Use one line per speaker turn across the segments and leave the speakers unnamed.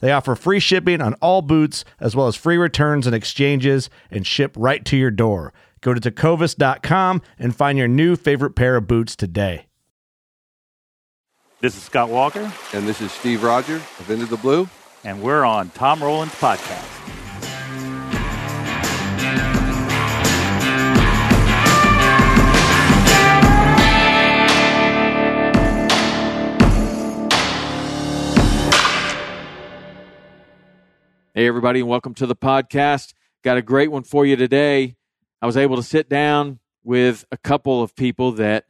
They offer free shipping on all boots, as well as free returns and exchanges, and ship right to your door. Go to tecovas.com and find your new favorite pair of boots today.
This is Scott Walker,
And this is Steve Roger of Into the Blue.
and we're on Tom Rowland Podcast.
Hey, everybody, and welcome to the podcast. Got a great one for you today. I was able to sit down with a couple of people that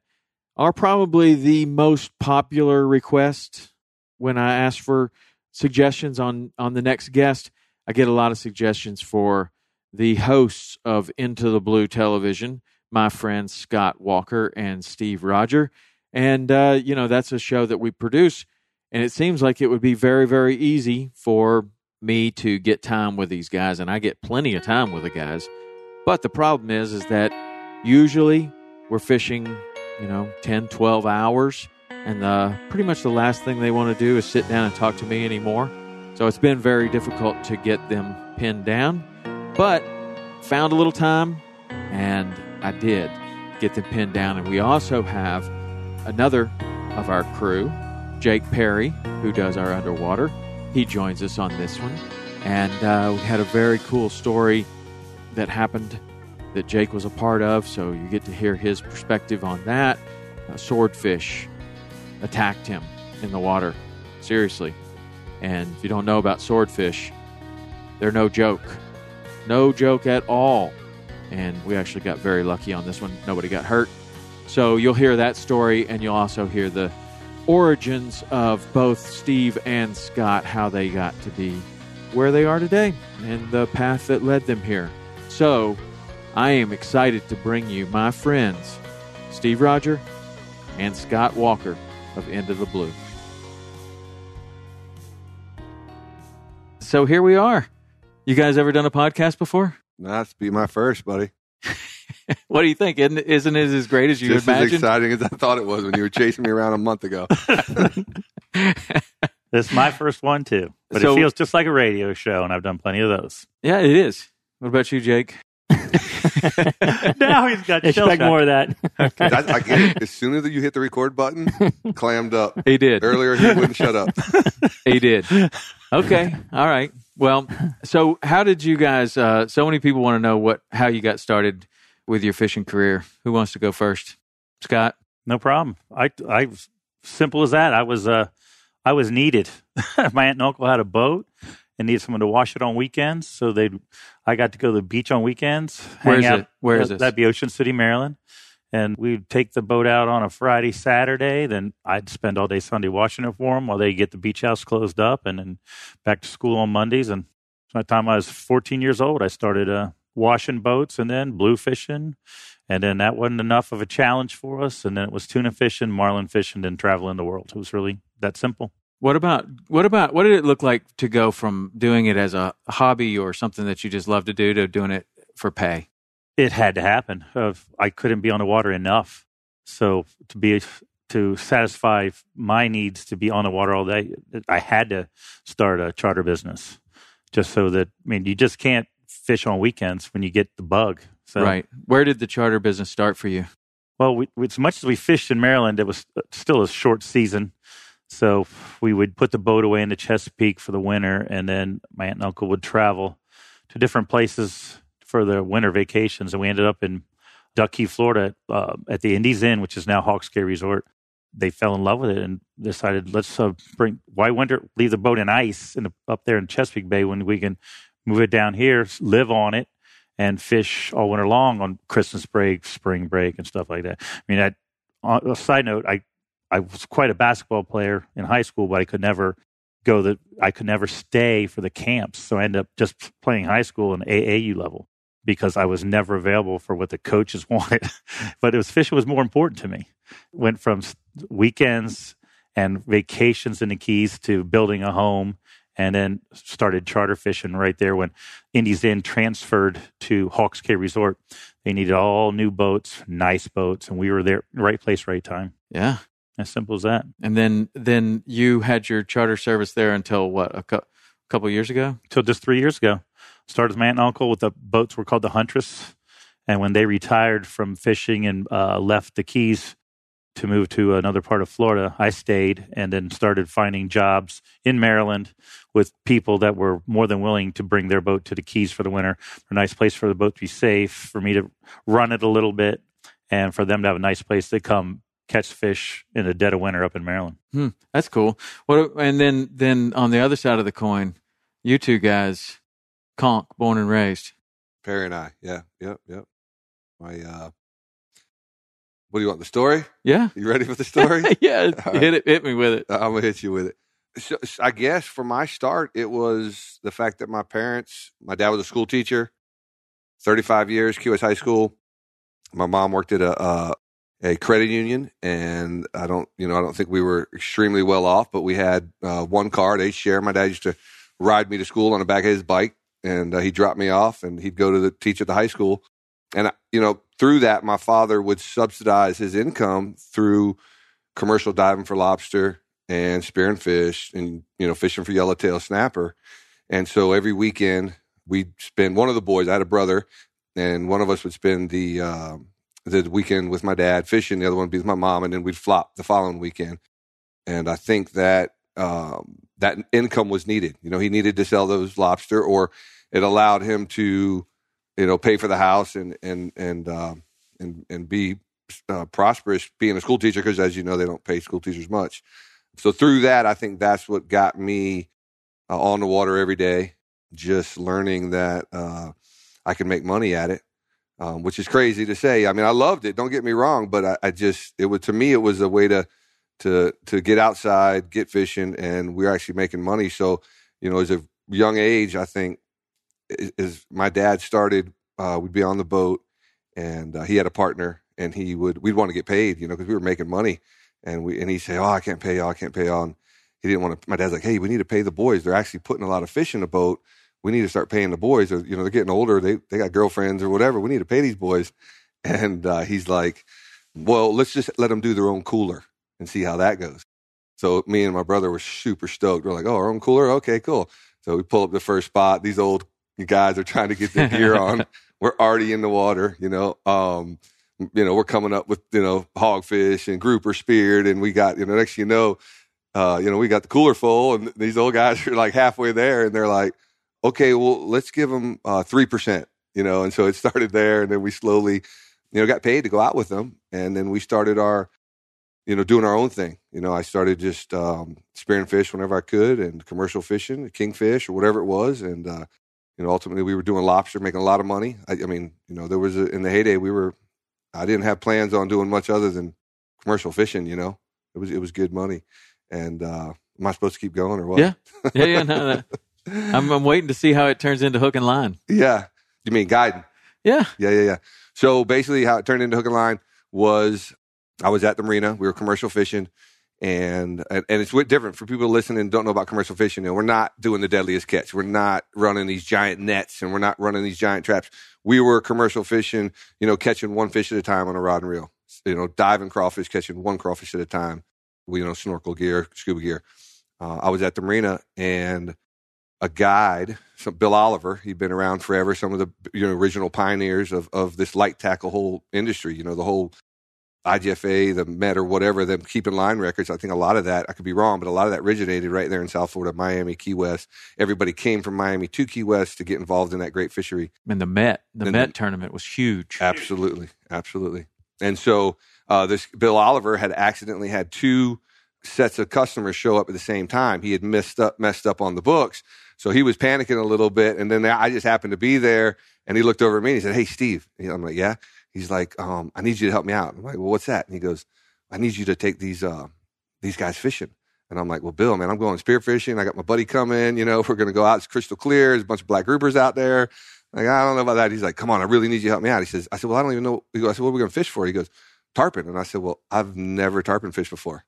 are probably the most popular request when I ask for suggestions on, on the next guest. I get a lot of suggestions for the hosts of Into the Blue television, my friends Scott Walker and Steve Roger. And, uh, you know, that's a show that we produce. And it seems like it would be very, very easy for me to get time with these guys and I get plenty of time with the guys. But the problem is is that usually we're fishing, you know, 10, 12 hours and the pretty much the last thing they want to do is sit down and talk to me anymore. So it's been very difficult to get them pinned down, but found a little time and I did get them pinned down and we also have another of our crew, Jake Perry, who does our underwater he joins us on this one. And uh, we had a very cool story that happened that Jake was a part of, so you get to hear his perspective on that. A swordfish attacked him in the water. Seriously. And if you don't know about swordfish, they're no joke. No joke at all. And we actually got very lucky on this one. Nobody got hurt. So you'll hear that story, and you'll also hear the origins of both Steve and Scott, how they got to be where they are today, and the path that led them here. So, I am excited to bring you my friends, Steve Roger and Scott Walker of Into the Blue. So, here we are. You guys ever done a podcast before?
That's be my first, buddy.
What do you think? Isn't, isn't it as great as you
Just as exciting as I thought it was when you were chasing me around a month ago.
This is my first one too, but
So-
it feels just like a radio show, and I've done plenty of those.
yeah, it is. What about you, Jake?
now he's got shell
Expect
shock.
more of that.
I, I get it. As soon as you hit the record button, clammed up.
He did.
Earlier, he wouldn't shut up.
He did. Okay. All right. Well, so how did you guys? Uh, so many people want to know what how you got started with your fishing career. Who wants to go first? Scott.
No problem. I, I, simple as that. I was, uh, I was needed. My aunt and uncle had a boat and needed someone to wash it on weekends, so they, I got to go to the beach on weekends.
Where
hang out.
it? Where is this?
That'd be Ocean City, Maryland. And we'd take the boat out on a Friday, Saturday. Then I'd spend all day Sunday washing it for them while they get the beach house closed up, and then back to school on Mondays. And by the time I was 14 years old, I started uh, washing boats and then blue fishing. And then that wasn't enough of a challenge for us. And then it was tuna fishing, marlin fishing, and traveling the world. It was really that simple.
What about what about what did it look like to go from doing it as a hobby or something that you just love to do to doing it for pay.
It had to happen. Uh, I couldn't be on the water enough. So to be to satisfy my needs to be on the water all day, I had to start a charter business. Just so that I mean, you just can't fish on weekends when you get the bug. So,
Right. Where did the charter business start for you?
Well, we, as much as we fished in Maryland, it was still a short season. So we would put the boat away in the Chesapeake for the winter, and then my aunt and uncle would travel to different places for their winter vacations. And we ended up in Duck Key, Florida, uh, at the Indies Inn, which is now Hawks Cay Resort. They fell in love with it and decided, let's uh, bring. Why winter? Leave the boat in ice in the, up there in Chesapeake Bay when we can move it down here, live on it, and fish all winter long on Christmas break, spring break, and stuff like that. I mean, I, on a side note, I I was quite a basketball player in high school, but I could never go the I could never stay for the camps, so I ended up just playing high school and AAU level because I was never available for what the coaches wanted. but it was fishing was more important to me. Went from weekends and vacations in the Keys to building a home and then started charter fishing right there when Indies Inn transferred to Hawks Cay Resort. They needed all new boats, nice boats, and we were there, right place, right time.
Yeah.
As simple as that.
And then then you had your charter service there until what a cu- couple years ago?
Till just three years ago. Started with my aunt and uncle with the boats were called the Huntress. And when they retired from fishing and uh, left the Keys to move to another part of Florida, I stayed and then started finding jobs in Maryland with people that were more than willing to bring their boat to the Keys for the winter. A nice place for the boat to be safe, for me to run it a little bit, and for them to have a nice place to come catch fish in the dead of winter up in Maryland.
Hmm, that's cool. What and then then on the other side of the coin, you two guys, Conch, born and raised.
Perry and I. Yeah. Yep. Yep. My uh what do you want? The story?
Yeah.
You ready for the story?
yeah.
All
Hit it hit me with it.
I'm gonna hit you with it. So, I guess for my start, it was the fact that my parents, my dad was a school teacher, 35 years, Key West High School. My mom worked at a, a a credit union, and I don't, you know, I don't think we were extremely well off, but we had uh, one car. They share. My dad used to ride me to school on the back of his bike, and uh, he dropped me off, and he'd go to the teach at the high school. And you know, through that, my father would subsidize his income through commercial diving for lobster and spearing fish, and you know, fishing for yellowtail snapper. And so every weekend we'd spend. One of the boys, I had a brother, and one of us would spend the um, the weekend with my dad fishing. The other one would be with my mom, and then we'd flop the following weekend. And I think that um, that income was needed. You know, he needed to sell those lobster, or it allowed him to, you know, pay for the house and and and um, and and be uh, prosperous being a school teacher. Because as you know, they don't pay school teachers much. So through that, I think that's what got me uh, on the water every day. Just learning that uh, I can make money at it um, which is crazy to say. I mean, I loved it. Don't get me wrong, but I, I, just it was to me it was a way to to to get outside, get fishing, and we are actually making money. So you know, as a young age, I think as my dad started, uh, we'd be on the boat, and uh, he had a partner, and he would we'd want to get paid, you know, because we were making money, and we and he said, "Oh, I can't pay y'all, I can't pay y'all." And he didn't want to. My dad's like, "Hey, we need to pay the boys. They're actually putting a lot of fish in the boat." We need to start paying the boys. Or you know they're getting older. They they got girlfriends or whatever. We need to pay these boys. And uh, he's like well let's just let them do their own cooler and see how that goes. So me and my brother were super stoked. We're like oh our own cooler? Okay cool. So we pull up the first spot. These old guys are trying to get their gear on. We're already in the water you know? Um you know we're coming up with you know hogfish and grouper speared and we got you know next you know uh, you know, we got the cooler full, and these old guys are like halfway there, and they're like, okay, well, let's give them uh, 3%, you know, and so it started there. And then we slowly, you know, got paid to go out with them. And then we started our, you know, doing our own thing. You know, I started just um, spearing fish whenever I could and commercial fishing, kingfish or whatever it was. And, uh, you know, ultimately we were doing lobster, making a lot of money. I, I mean, you know, there was a, in the heyday, we were, I didn't have plans on doing much other than commercial fishing, you know, it was, it was good money. And, uh, am I supposed to keep going or what?
Yeah. Yeah. Yeah. No, no. I'm, I'm waiting to see how it turns into hook and line.
Yeah. You mean guiding?
Yeah.
Yeah, yeah, yeah. So basically, how it turned into hook and line was I was at the marina. We were commercial fishing, And, and and it's different for people listening and don't know about commercial fishing. You know, we're not doing the deadliest catch. We're not running these giant nets and we're not running these giant traps. We were commercial fishing, you know, catching one fish at a time on a rod and reel. You know, diving crawfish, catching one crawfish at a time. We you know snorkel gear, scuba gear. Uh, I was at the marina and a guide, some Bill Oliver. He'd been around forever. Some of the you know original pioneers of of this light tackle whole industry. You know the whole IGFA, the Met, or whatever, them keeping line records. I think a lot of that, I could be wrong, but a lot of that originated right there in South Florida, Miami, Key West. Everybody came from Miami to Key West to get involved in that great fishery.
And the Met, the
And
Met
the-
tournament was huge.
Absolutely, absolutely. And so uh, this Bill Oliver had accidentally had two sets of customers show up at the same time. He had messed up, messed up on the books, so he was panicking a little bit. And then I just happened to be there, and he looked over at me and he said, "Hey, Steve." I'm like, "Yeah." He's like, um, "I need you to help me out." I'm like, "Well, what's that?" And he goes, "I need you to take these uh, these guys fishing." And I'm like, "Well, Bill, man, I'm going spear fishing. I got my buddy coming. You know, we're going to go out. It's crystal clear. There's a bunch of black groupers out there." Like, I don't know about that. He's like, come on, I really need you to help me out. He says, I said, well, I don't even know. He goes, I said, what are we going to fish for? He goes, tarpon. And I said, well, I've never tarpon fished before.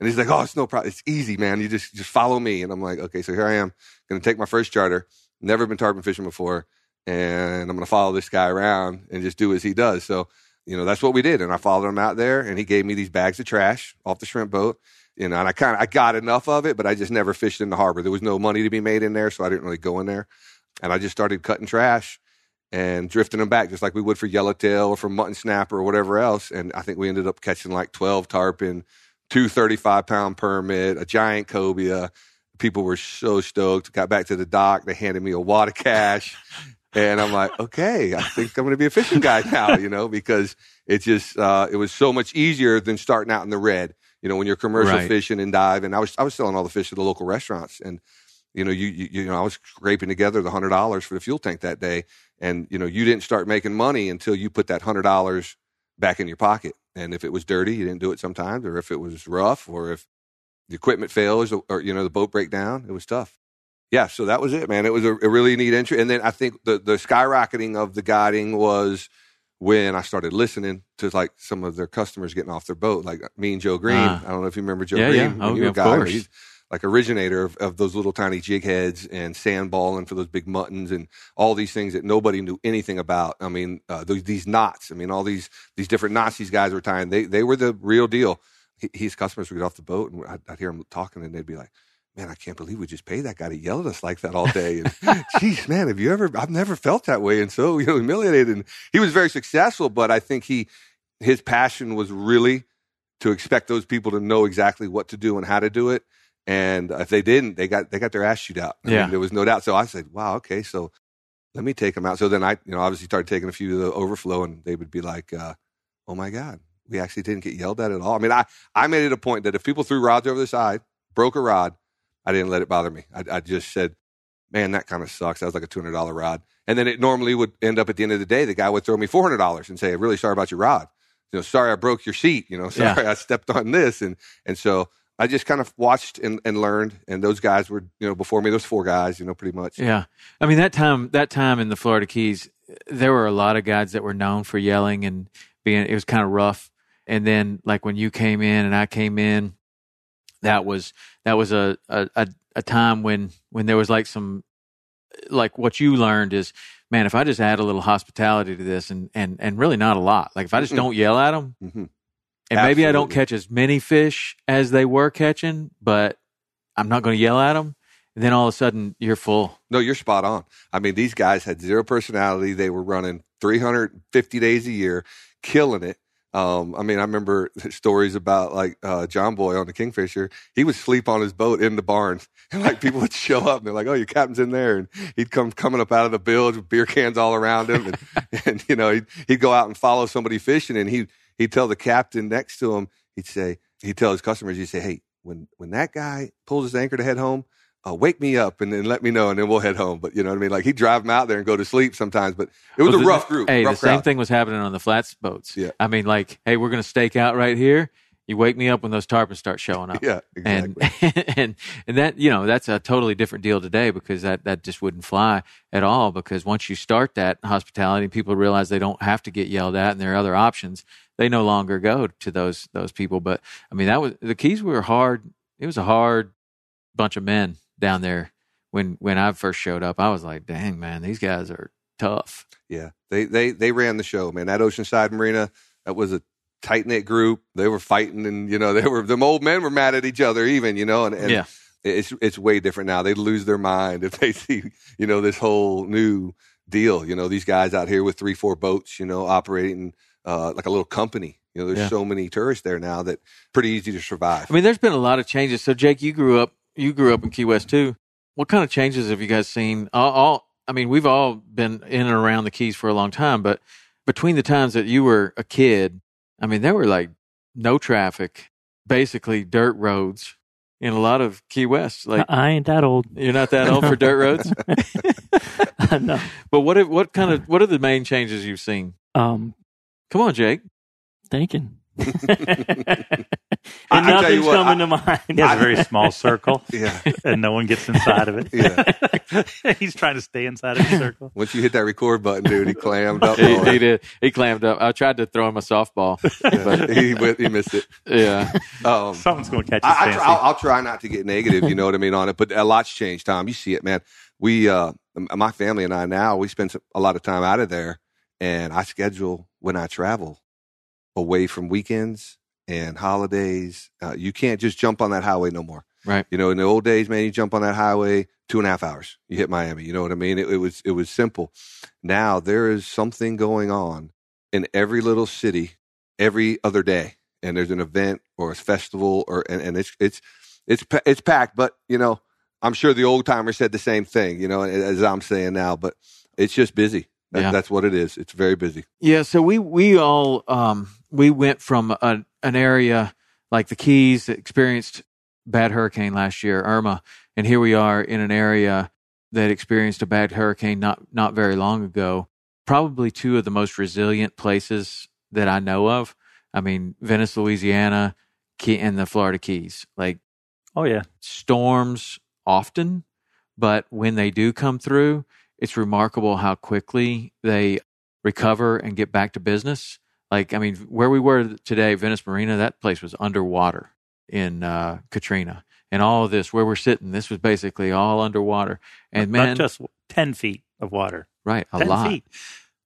And he's like, oh, it's no problem. It's easy, man. You just, just follow me. And I'm like, okay, so here I am going to take my first charter. Never been tarpon fishing before. And I'm going to follow this guy around and just do as he does. So, you know, that's what we did. And I followed him out there and he gave me these bags of trash off the shrimp boat. You know, and I kind of, I got enough of it, but I just never fished in the harbor. There was no money to be made in there. So I didn't really go in there. And I just started cutting trash and drifting them back just like we would for yellowtail or for mutton snapper or whatever else. And I think we ended up catching like 12 tarpon, two 35 pound permit, a giant cobia. People were so stoked. Got back to the dock. They handed me a wad of cash. And I'm like, okay, I think I'm going to be a fishing guy now, you know, because it just, uh, it was so much easier than starting out in the red. You know, when you're commercial
Right.
fishing and diving, I was, I was selling all the fish at the local restaurants and, you know, you, you, you know, I was scraping together the hundred dollars for the fuel tank that day. And, you know, you didn't start making money until you put that hundred dollars back in your pocket. And if it was dirty, you didn't do it sometimes, or if it was rough, or if the equipment fails, or, you know, the boat break down, it was tough. Yeah, so that was it, man. It was a, a really neat entry. And then I think the the skyrocketing of the guiding was when I started listening to like some of their customers getting off their boat, like me and Joe Green.
Ah.
I don't know if you remember Joe
Yeah,
Green.
yeah.
when
Oh,
you
yeah, of. Course.
he's like originator of, of those little tiny jig heads and sandballing for those big muttons and all these things that nobody knew anything about. I mean, uh, those, these knots. I mean, all these these different knots these guys were tying. They they were the real deal. He, his customers would get off the boat and I'd, I'd hear them talking and they'd be like, "Man, I can't believe we just paid that guy to yell at us like that all day." And geez, man, have you ever? I've never felt that way and so you know humiliated. And he was very successful, but I think he his passion was really to expect those people to know exactly what to do and how to do it. And if they didn't, they got they got their ass shoot out. I mean,
Yeah.
there was no doubt. So I said, "Wow, okay, so let me take them out." So then I, you know, obviously started taking a few of the overflow, and they would be like, uh, "Oh my god, we actually didn't get yelled at at all." I mean, I I made it a point that if people threw rods over the side, broke a rod, I didn't let it bother me. I, I just said, "Man, that kind of sucks." That was like a two hundred dollar rod, and then it normally would end up at the end of the day, the guy would throw me four hundred dollars and say, "I'm really sorry about your rod." You know, sorry I broke your seat. You know,
Yeah.
sorry I stepped on this, and and so I just kind of watched and, and learned. And those guys were, you know, before me, those four guys, you know, pretty much.
Yeah, I mean that time that time in the Florida Keys, there were a lot of guys that were known for yelling and being. It was kind of rough. And then like when you came in and I came in, that was that was a a, a, time when when there was like some like what you learned is man if I just add a little hospitality to this and and and really not a lot like if I just don't yell at them
Mhm.
And maybe I don't catch as many fish as they were catching, but I'm not going to yell at them. And then all of a sudden you're full.
No, you're spot on. I mean, these guys had zero personality. They were running 350 days a year, killing it. Um, I mean, I remember stories about like uh, John Boy on the Kingfisher. He would sleep on his boat in the barn, and like people would show up and they're like, "Oh, your captain's in there," and he'd come coming up out of the bilge with beer cans all around him, and, and you know he'd, he'd go out and follow somebody fishing, and he he'd tell the captain next to him, he'd say, he'd tell his customers, he'd say, "Hey, when when that guy pulls his anchor to head home, uh, wake me up and then let me know, and then we'll head home. But you know what I mean? Like he'd drive them out there and go to sleep sometimes. But it was
Well,
a
the-
rough group.
Hey,
rough
the same thing was happening on the flats boats.
Yeah.
I mean, like, hey, we're going to stake out right here. You wake me up when those tarpons start showing up.
Yeah, exactly.
And, and and that you know that's a totally different deal today because that that just wouldn't fly at all because once you start that hospitality people realize they don't have to get yelled at and there are other options they no longer go to those those people but I mean that was the keys were hard it was a hard bunch of men down there when when I first showed up I was like dang man these guys are tough
Yeah, they they they ran the show, man. That Oceanside Marina, that was a tight knit group. They were fighting, and you know, they were them old men were mad at each other, even you know, and, and
Yeah.
it's it's way different now. They'd lose their mind if they see you know this whole new deal. You know, these guys out here with three four boats, you know, operating uh, like a little company. You know, there's
Yeah.
so many tourists there now that pretty easy to survive.
I mean, there's been a lot of changes. So, Jake, you grew up, you grew up in Key West too. What kind of changes have you guys seen? All, all I mean, we've all been in and around the Keys for a long time, but between the times that you were a kid, I mean, there were like no traffic, basically dirt roads in a lot of Key West. Like,
I ain't that old.
you're not that old for dirt roads,
no.
but what if, what kind of what are the main changes you've seen?
Um,
Come on, Jake.
thinking.
I-
and
tell you
nothing's
what,
coming
I-
to mind.
He has a very small circle,
yeah,
and no one gets inside of it.
yeah.
He's trying to stay inside of the circle.
Once you hit that record button, dude, he clammed up.
He,
on
he did. He clammed up. I tried to throw him a softball,
Yeah, he, went- he missed it.
yeah.
Um,
Something's going to catch his
I, I
fancy.
try, I'll, I'll try not to get negative, you know what I mean, on it. But a lot's changed, Tom. You see it, man. We, uh, my family and I now, we spend a lot of time out of there, and I schedule when I travel away from weekends and holidays. Uh, you can't just jump on that highway no more.
Right.
You know, in the old days, man, you jump on that highway two and a half hours, you hit Miami. You know what I mean? It, it was it was simple. Now there is something going on in every little city every other day, and there's an event or a festival, or and, and it's it's it's it's packed. But you know, I'm sure the old timer said the same thing. You know, as I'm saying now, but it's just busy. That,
Yeah.
That's what it is. It's very busy.
Yeah, so we we all um we went from a, an area like the Keys that experienced bad hurricane last year, Irma, and here we are in an area that experienced a bad hurricane not not very long ago. Probably two of the most resilient places that I know of. I mean, Venice, Louisiana, Key, and the Florida Keys. Like
oh yeah,
storms often, but when they do come through, it's remarkable how quickly they recover and get back to business. Like, I mean, where we were today, Venice Marina, that place was underwater in uh, Katrina. And all of this, where we're sitting, this was basically all underwater. And
not
man,
just ten feet of water.
right, a
ten
lot.
feet.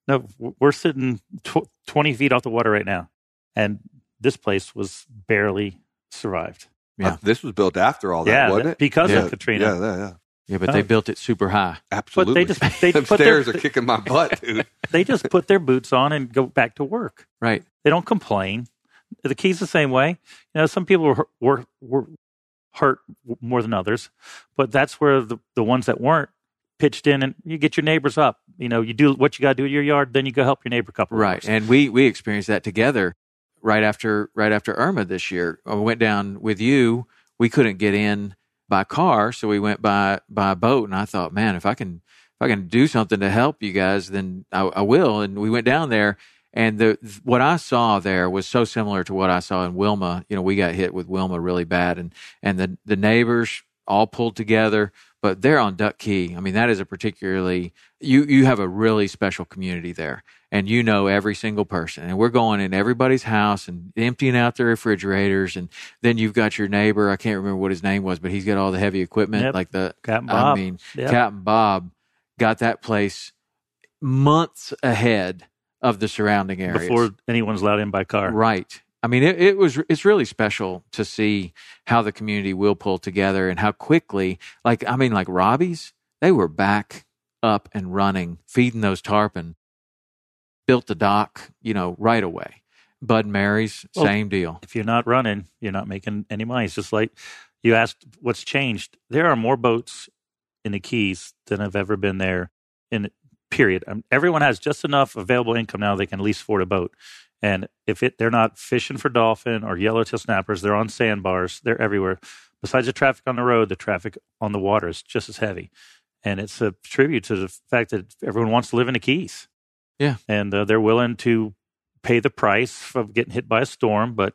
No, we're sitting tw- twenty feet off the water right now, and this place was barely survived.
Yeah.
Uh, this was built after all that,
yeah,
wasn't it?
because
Yeah.
of Katrina.
Yeah, yeah, yeah.
Yeah, but they
Oh.
built it super high.
Absolutely.
just- they
Them
put their-
stairs are kicking my butt, dude.
They just put their boots on and go back to work.
Right.
They don't complain. The keys the same way. You know, some people were were, were hurt more than others, but that's where the the ones that weren't pitched in and you get your neighbors up. You know, you do what you got to do in your yard, then you go help your neighbor a couple of
Right.
hours.
And we we experienced that together right after right after Irma this year. Uh, I went down with you. We couldn't get in by car, so we went by by boat and I thought, man, if I can if I can do something to help you guys, then I, I will. And we went down there and the what I saw there was so similar to what I saw in Wilma. You know, we got hit with Wilma really bad and and the the neighbors all pulled together, but they're on Duck Key. I mean, that is a particularly you you have a really special community there and you know every single person and we're going in everybody's house and emptying out their refrigerators and then you've got your neighbor i can't remember what his name was but he's got all the heavy equipment
Yep.
like the
Captain
i
Bob.
mean
Yep.
captain bob got that place months ahead of the surrounding areas
before anyone's allowed in by car.
Right. I mean, it, it was, it's really special to see how the community will pull together and how quickly, like, I mean, like Robbie's, they were back up and running, feeding those tarpon, built the dock, you know, right away. Bud Mary's,
Well,
same deal.
If you're not running, you're not making any money. It's just like you asked what's changed. There are more boats in the Keys than have ever been there in period. Um, everyone has just enough available income now they can at least afford a boat. And if it they're not fishing for dolphin or yellowtail snappers, they're on sandbars. They're everywhere. Besides the traffic on the road, the traffic on the water is just as heavy. And it's a tribute to the fact that everyone wants to live in the Keys.
Yeah.
And uh, they're willing to pay the price of getting hit by a storm, but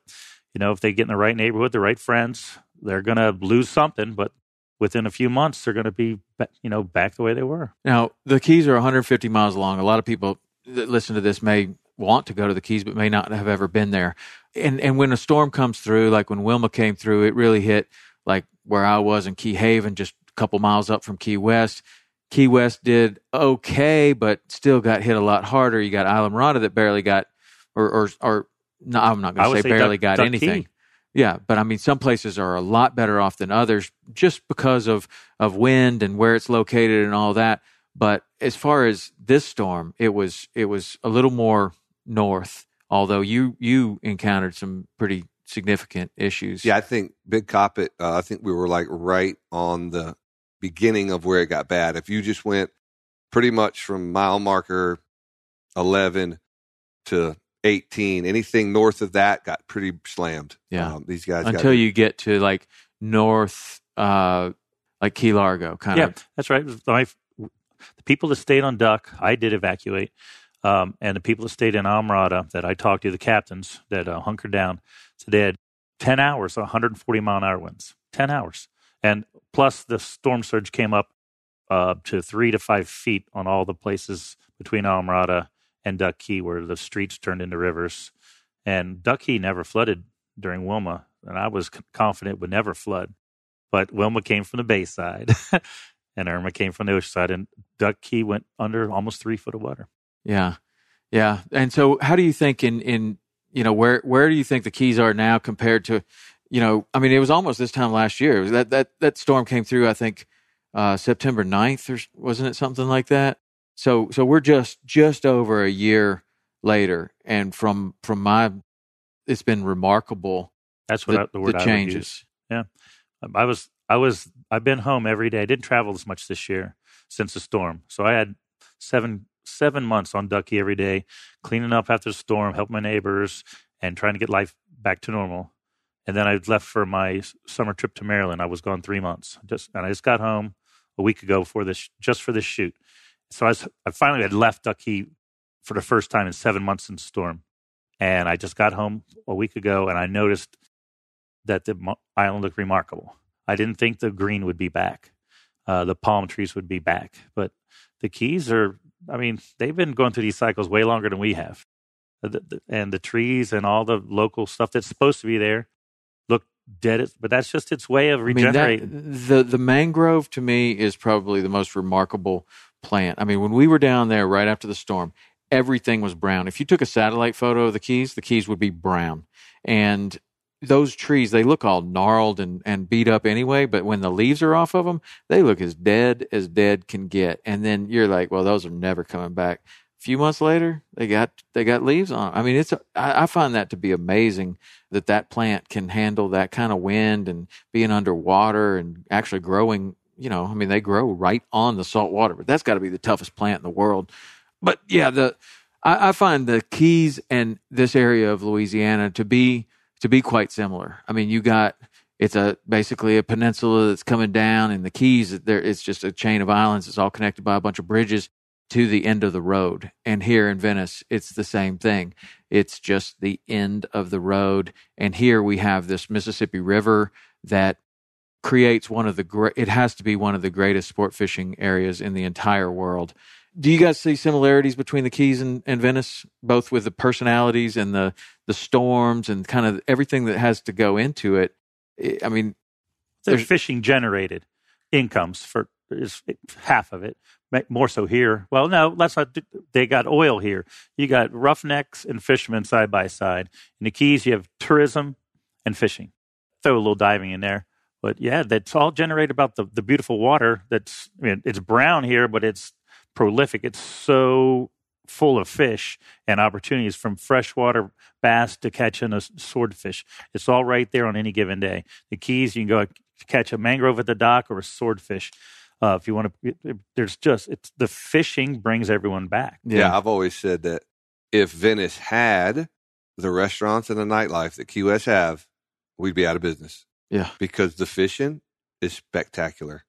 you know, if they get in the right neighborhood, the right friends, they're going to lose something, but within a few months, they're going to be, you know, back the way they were.
Now, the Keys are 150 miles long. A lot of people that listen to this may want to go to the Keys, but may not have ever been there. And and when a storm comes through, like when Wilma came through, it really hit like where I was in Key Haven, just a couple miles up from Key West. Key West did okay, but still got hit a lot harder. You got Islamorada that barely got, or or, or no, I'm not going to say, say, barely
duck,
got
duck
anything.
Key.
Yeah, but I mean, some places are a lot better off than others just because of of wind and where it's located and all that. But as far as this storm, it was it was a little more north. Although you you encountered some pretty significant issues.
Yeah, I think Big Coppitt. Uh, I think we were like right on the beginning of where it got bad. If you just went pretty much from mile marker eleven to 18. Anything north of that got pretty slammed.
Yeah.
Um, these guys
until you get to like north, uh, like Key Largo, kind
yeah,
of.
that's right. My, the people that stayed on Duck, I did evacuate. Um, and the people that stayed in Islamorada that I talked to, the captains that uh, hunkered down, so they had 10 hours, 140 mile an hour winds, 10 hours. And plus the storm surge came up uh, to three to five feet on all the places between Islamorada and Duck Key, where the streets turned into rivers. And Duck Key never flooded during Wilma, and I was confident would never flood. But Wilma came from the bay side, and Irma came from the ocean side, and Duck Key went under almost three foot of water.
Yeah, yeah. And so, how do you think in in you know where where do you think the Keys are now compared to you know I mean it was almost this time last year. That that that storm came through I think uh, September 9th or wasn't it something like that? So so we're just just over a year later, and from from my, it's been remarkable.
That's what
the,
I, the word
the
I
changes.
Yeah, I was I was I've been home every day. I didn't travel as much this year since the storm, so I had seven seven months on Duck Key every day, cleaning up after the storm, helping my neighbors, and trying to get life back to normal. And then I left for my summer trip to Maryland. I was gone three months, just and I just got home a week ago before this, just for this shoot. So I, was, I finally had left Duck Key for the first time in seven months in the storm. And I just got home a week ago and I noticed that the island looked remarkable. I didn't think the green would be back, uh, the palm trees would be back. But the Keys are, I mean, they've been going through these cycles way longer than we have. And the trees and all the local stuff that's supposed to be there dead, but that's just its way of regenerating.
I mean, that, the the mangrove to me is probably the most remarkable plant. I mean, when we were down there right after the storm, everything was brown. If you took a satellite photo of the keys, the keys would be brown. And those trees, they look all gnarled and, and beat up anyway, but when the leaves are off of them, they look as dead as dead can get. And then you're like, well, those are never coming back. Few months later, they got they got leaves on. I mean, it's I, I find that to be amazing that that plant can handle that kind of wind and being underwater and actually growing you know, I mean, they grow right on the salt water, but that's got to be the toughest plant in the world. But yeah, the I, I, find the Keys and this area of Louisiana to be to be quite similar. I mean, you got it's a basically a peninsula that's coming down, and the Keys there it's just a chain of islands. It's all connected by a bunch of bridges to the end of the road. And here in Venice, it's the same thing. It's just the end of the road. And here we have this Mississippi River that creates one of the great, it has to be one of the greatest sport fishing areas in the entire world. Do you guys see similarities between the Keys and, and Venice, both with the personalities and the, the storms and kind of everything that has to go into it? I mean,
they're fishing generated incomes for is half of it, more so here. Well, no, let's not. They got oil here. You got roughnecks and fishermen side by side. In the Keys, you have tourism and fishing. Throw a little diving in there. But yeah, that's all generated about the, the beautiful water. That's I mean, it's brown here, but it's prolific. It's so full of fish and opportunities from freshwater bass to catching a swordfish. It's all right there on any given day. The keys you can go catch a mangrove at the dock or a swordfish. Uh, if you want to, there's just it's the fishing brings everyone back.
Yeah. yeah, I've always said that if Venice had the restaurants and the nightlife that Key West have, we'd be out of business.
Yeah.
Because the fishing is spectacular.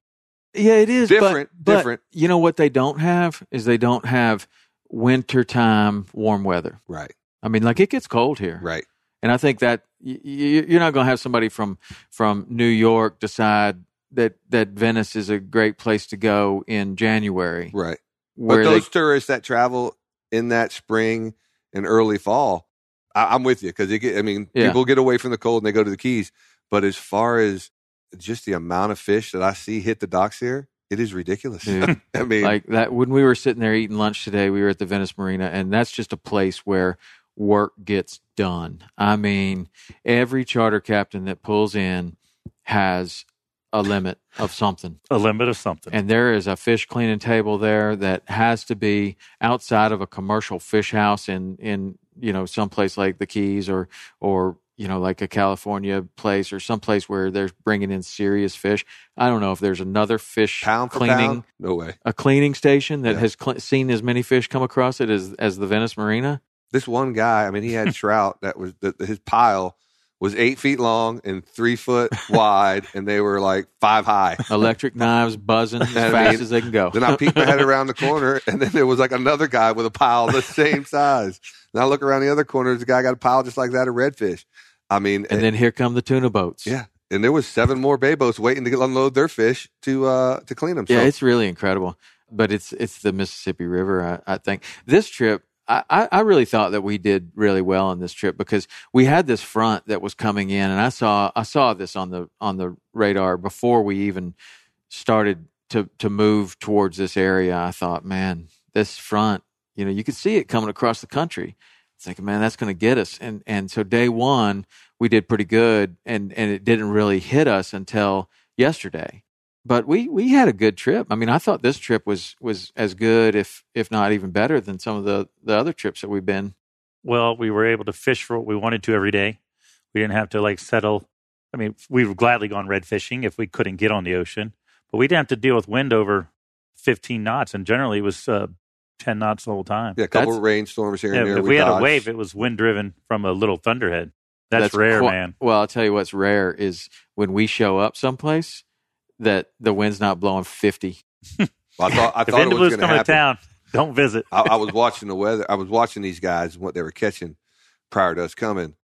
Yeah, it is
different.
But, but
different.
You know what they don't have is they don't have wintertime warm weather.
Right.
I mean, like it gets cold here.
Right.
And I think that y- y- you're not going to have somebody from from New York decide that that Venice is a great place to go in January.
Right. But
they,
those tourists that travel in that spring and early fall, I, I'm with you because I mean,
Yeah.
people get away from the cold and they go to the Keys. But as far as just the amount of fish that I see hit the docks here, it is ridiculous.
Dude,
I mean,
like that when we were sitting there eating lunch today we were at the venice marina and that's just a place where work gets done i mean every charter captain that pulls in has a limit of something
A limit of something.
and there is a fish cleaning table there that has to be outside of a commercial fish house in in you know someplace like the keys or or you know like a california place or someplace where they're bringing in serious fish i don't know if there's another fish
pound
cleaning
pound, no way.
a cleaning station that
Yeah.
has cl- seen as many fish come across it as as the Venice Marina.
This one guy, I mean, he had trout that was the, his pile was eight feet long and three foot wide, and they were like five high.
Electric knives buzzing as
I
fast
mean,
as they can go.
Then I peeked my head around the corner, and then there was like another guy with a pile the same size. And I look around the other corner, the guy got a pile just like that of redfish. I mean,
and then here come the tuna boats.
yeah, and there was seven more bay boats waiting to unload their fish to uh to clean them.
yeah,
so,
it's really incredible. But it's it's the Mississippi River. I, I think this trip. I, I really thought that we did really well on this trip because we had this front that was coming in, and I saw I saw this on the on the radar before we even started to to move towards this area. I thought, man, this front, you know, you could see it coming across the country. Thinking, man, that's going to get us. And and so day one, we did pretty good, and and it didn't really hit us until yesterday. But we we had a good trip. I mean, I thought this trip was was as good, if if not even better, than some of the the other trips that we've been.
well, we were able to fish for what we wanted to every day. We didn't have to like settle. I mean, we would gladly gone red fishing if we couldn't get on the ocean, but we didn't have to deal with wind over 15 knots, and generally it was uh, 10 knots the whole time.
yeah, a couple
That's-
of rainstorms here
Yeah,
and there.
if we, had
dodged.
a wave, it was wind driven from a little thunderhead. That's, rare,
qui-
man.
Well, I'll tell you what's rare is when we show up someplace that the wind's not blowing fifty.
Well, I thought I
if
thought it was going to
coming to
happen.
town, don't visit.
I, I was watching the weather. I was watching these guys and what they were catching prior to us coming,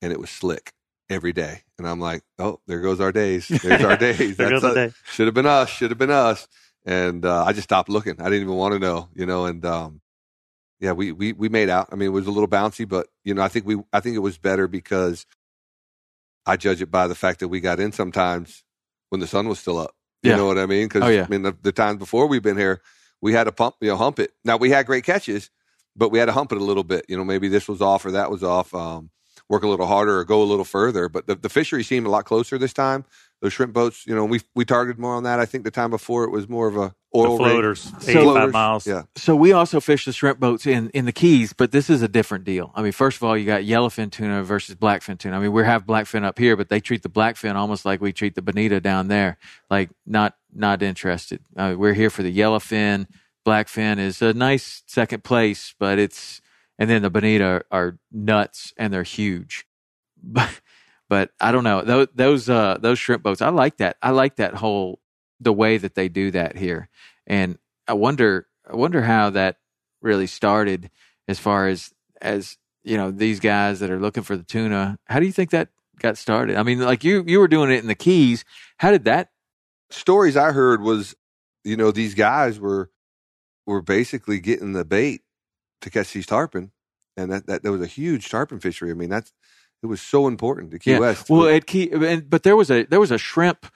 and it was slick every day. And I'm like, oh, there goes our days. There's our days.
There goes the day.
Should have been us. Should have been us. And uh, I just stopped looking. I didn't even want to know, you know. And um, yeah, we we we made out. I mean, it was a little bouncy, but you know, I think we I think it was better because I judge it by the fact that we got in sometimes when the sun was still up. You
Yeah.
know what I mean? Because
Oh, yeah.
I mean, the, the times before we've been here, we had to pump, you know, hump it. Now we had great catches, but we had to hump it a little bit. You know, maybe this was off or that was off. Um, work a little harder or go a little further. But the, the fishery seemed a lot closer this time. Those shrimp boats, you know, we we targeted more on that. I think the time before it was more of a oil rig.
floaters,
So-
85
Floaters,
miles.
Yeah,
So we also fish the shrimp boats in in the Keys, but this is a different deal. I mean, first of all, you got yellowfin tuna versus blackfin tuna. I mean, we have blackfin up here, but they treat the blackfin almost like we treat the bonita down there, like not not interested. Uh, we're here for the yellowfin. Blackfin is a nice second place, but it's and then the bonita are, are nuts and they're huge. But but I don't know those those uh, those shrimp boats. I like that. I like that whole the way that they do that here, and I wonder I wonder how that really started as far as as you know these guys that are looking for the tuna. How do you think that got started? I mean, like you you were doing it in the Keys. How did that?
stories I heard was, you know, these guys were were basically getting the bait to catch these tarpon, and that that there was a huge tarpon fishery. I mean, that's it was so important to Key
Yeah.
West.
Well, at Key, and, but there was a there was a shrimp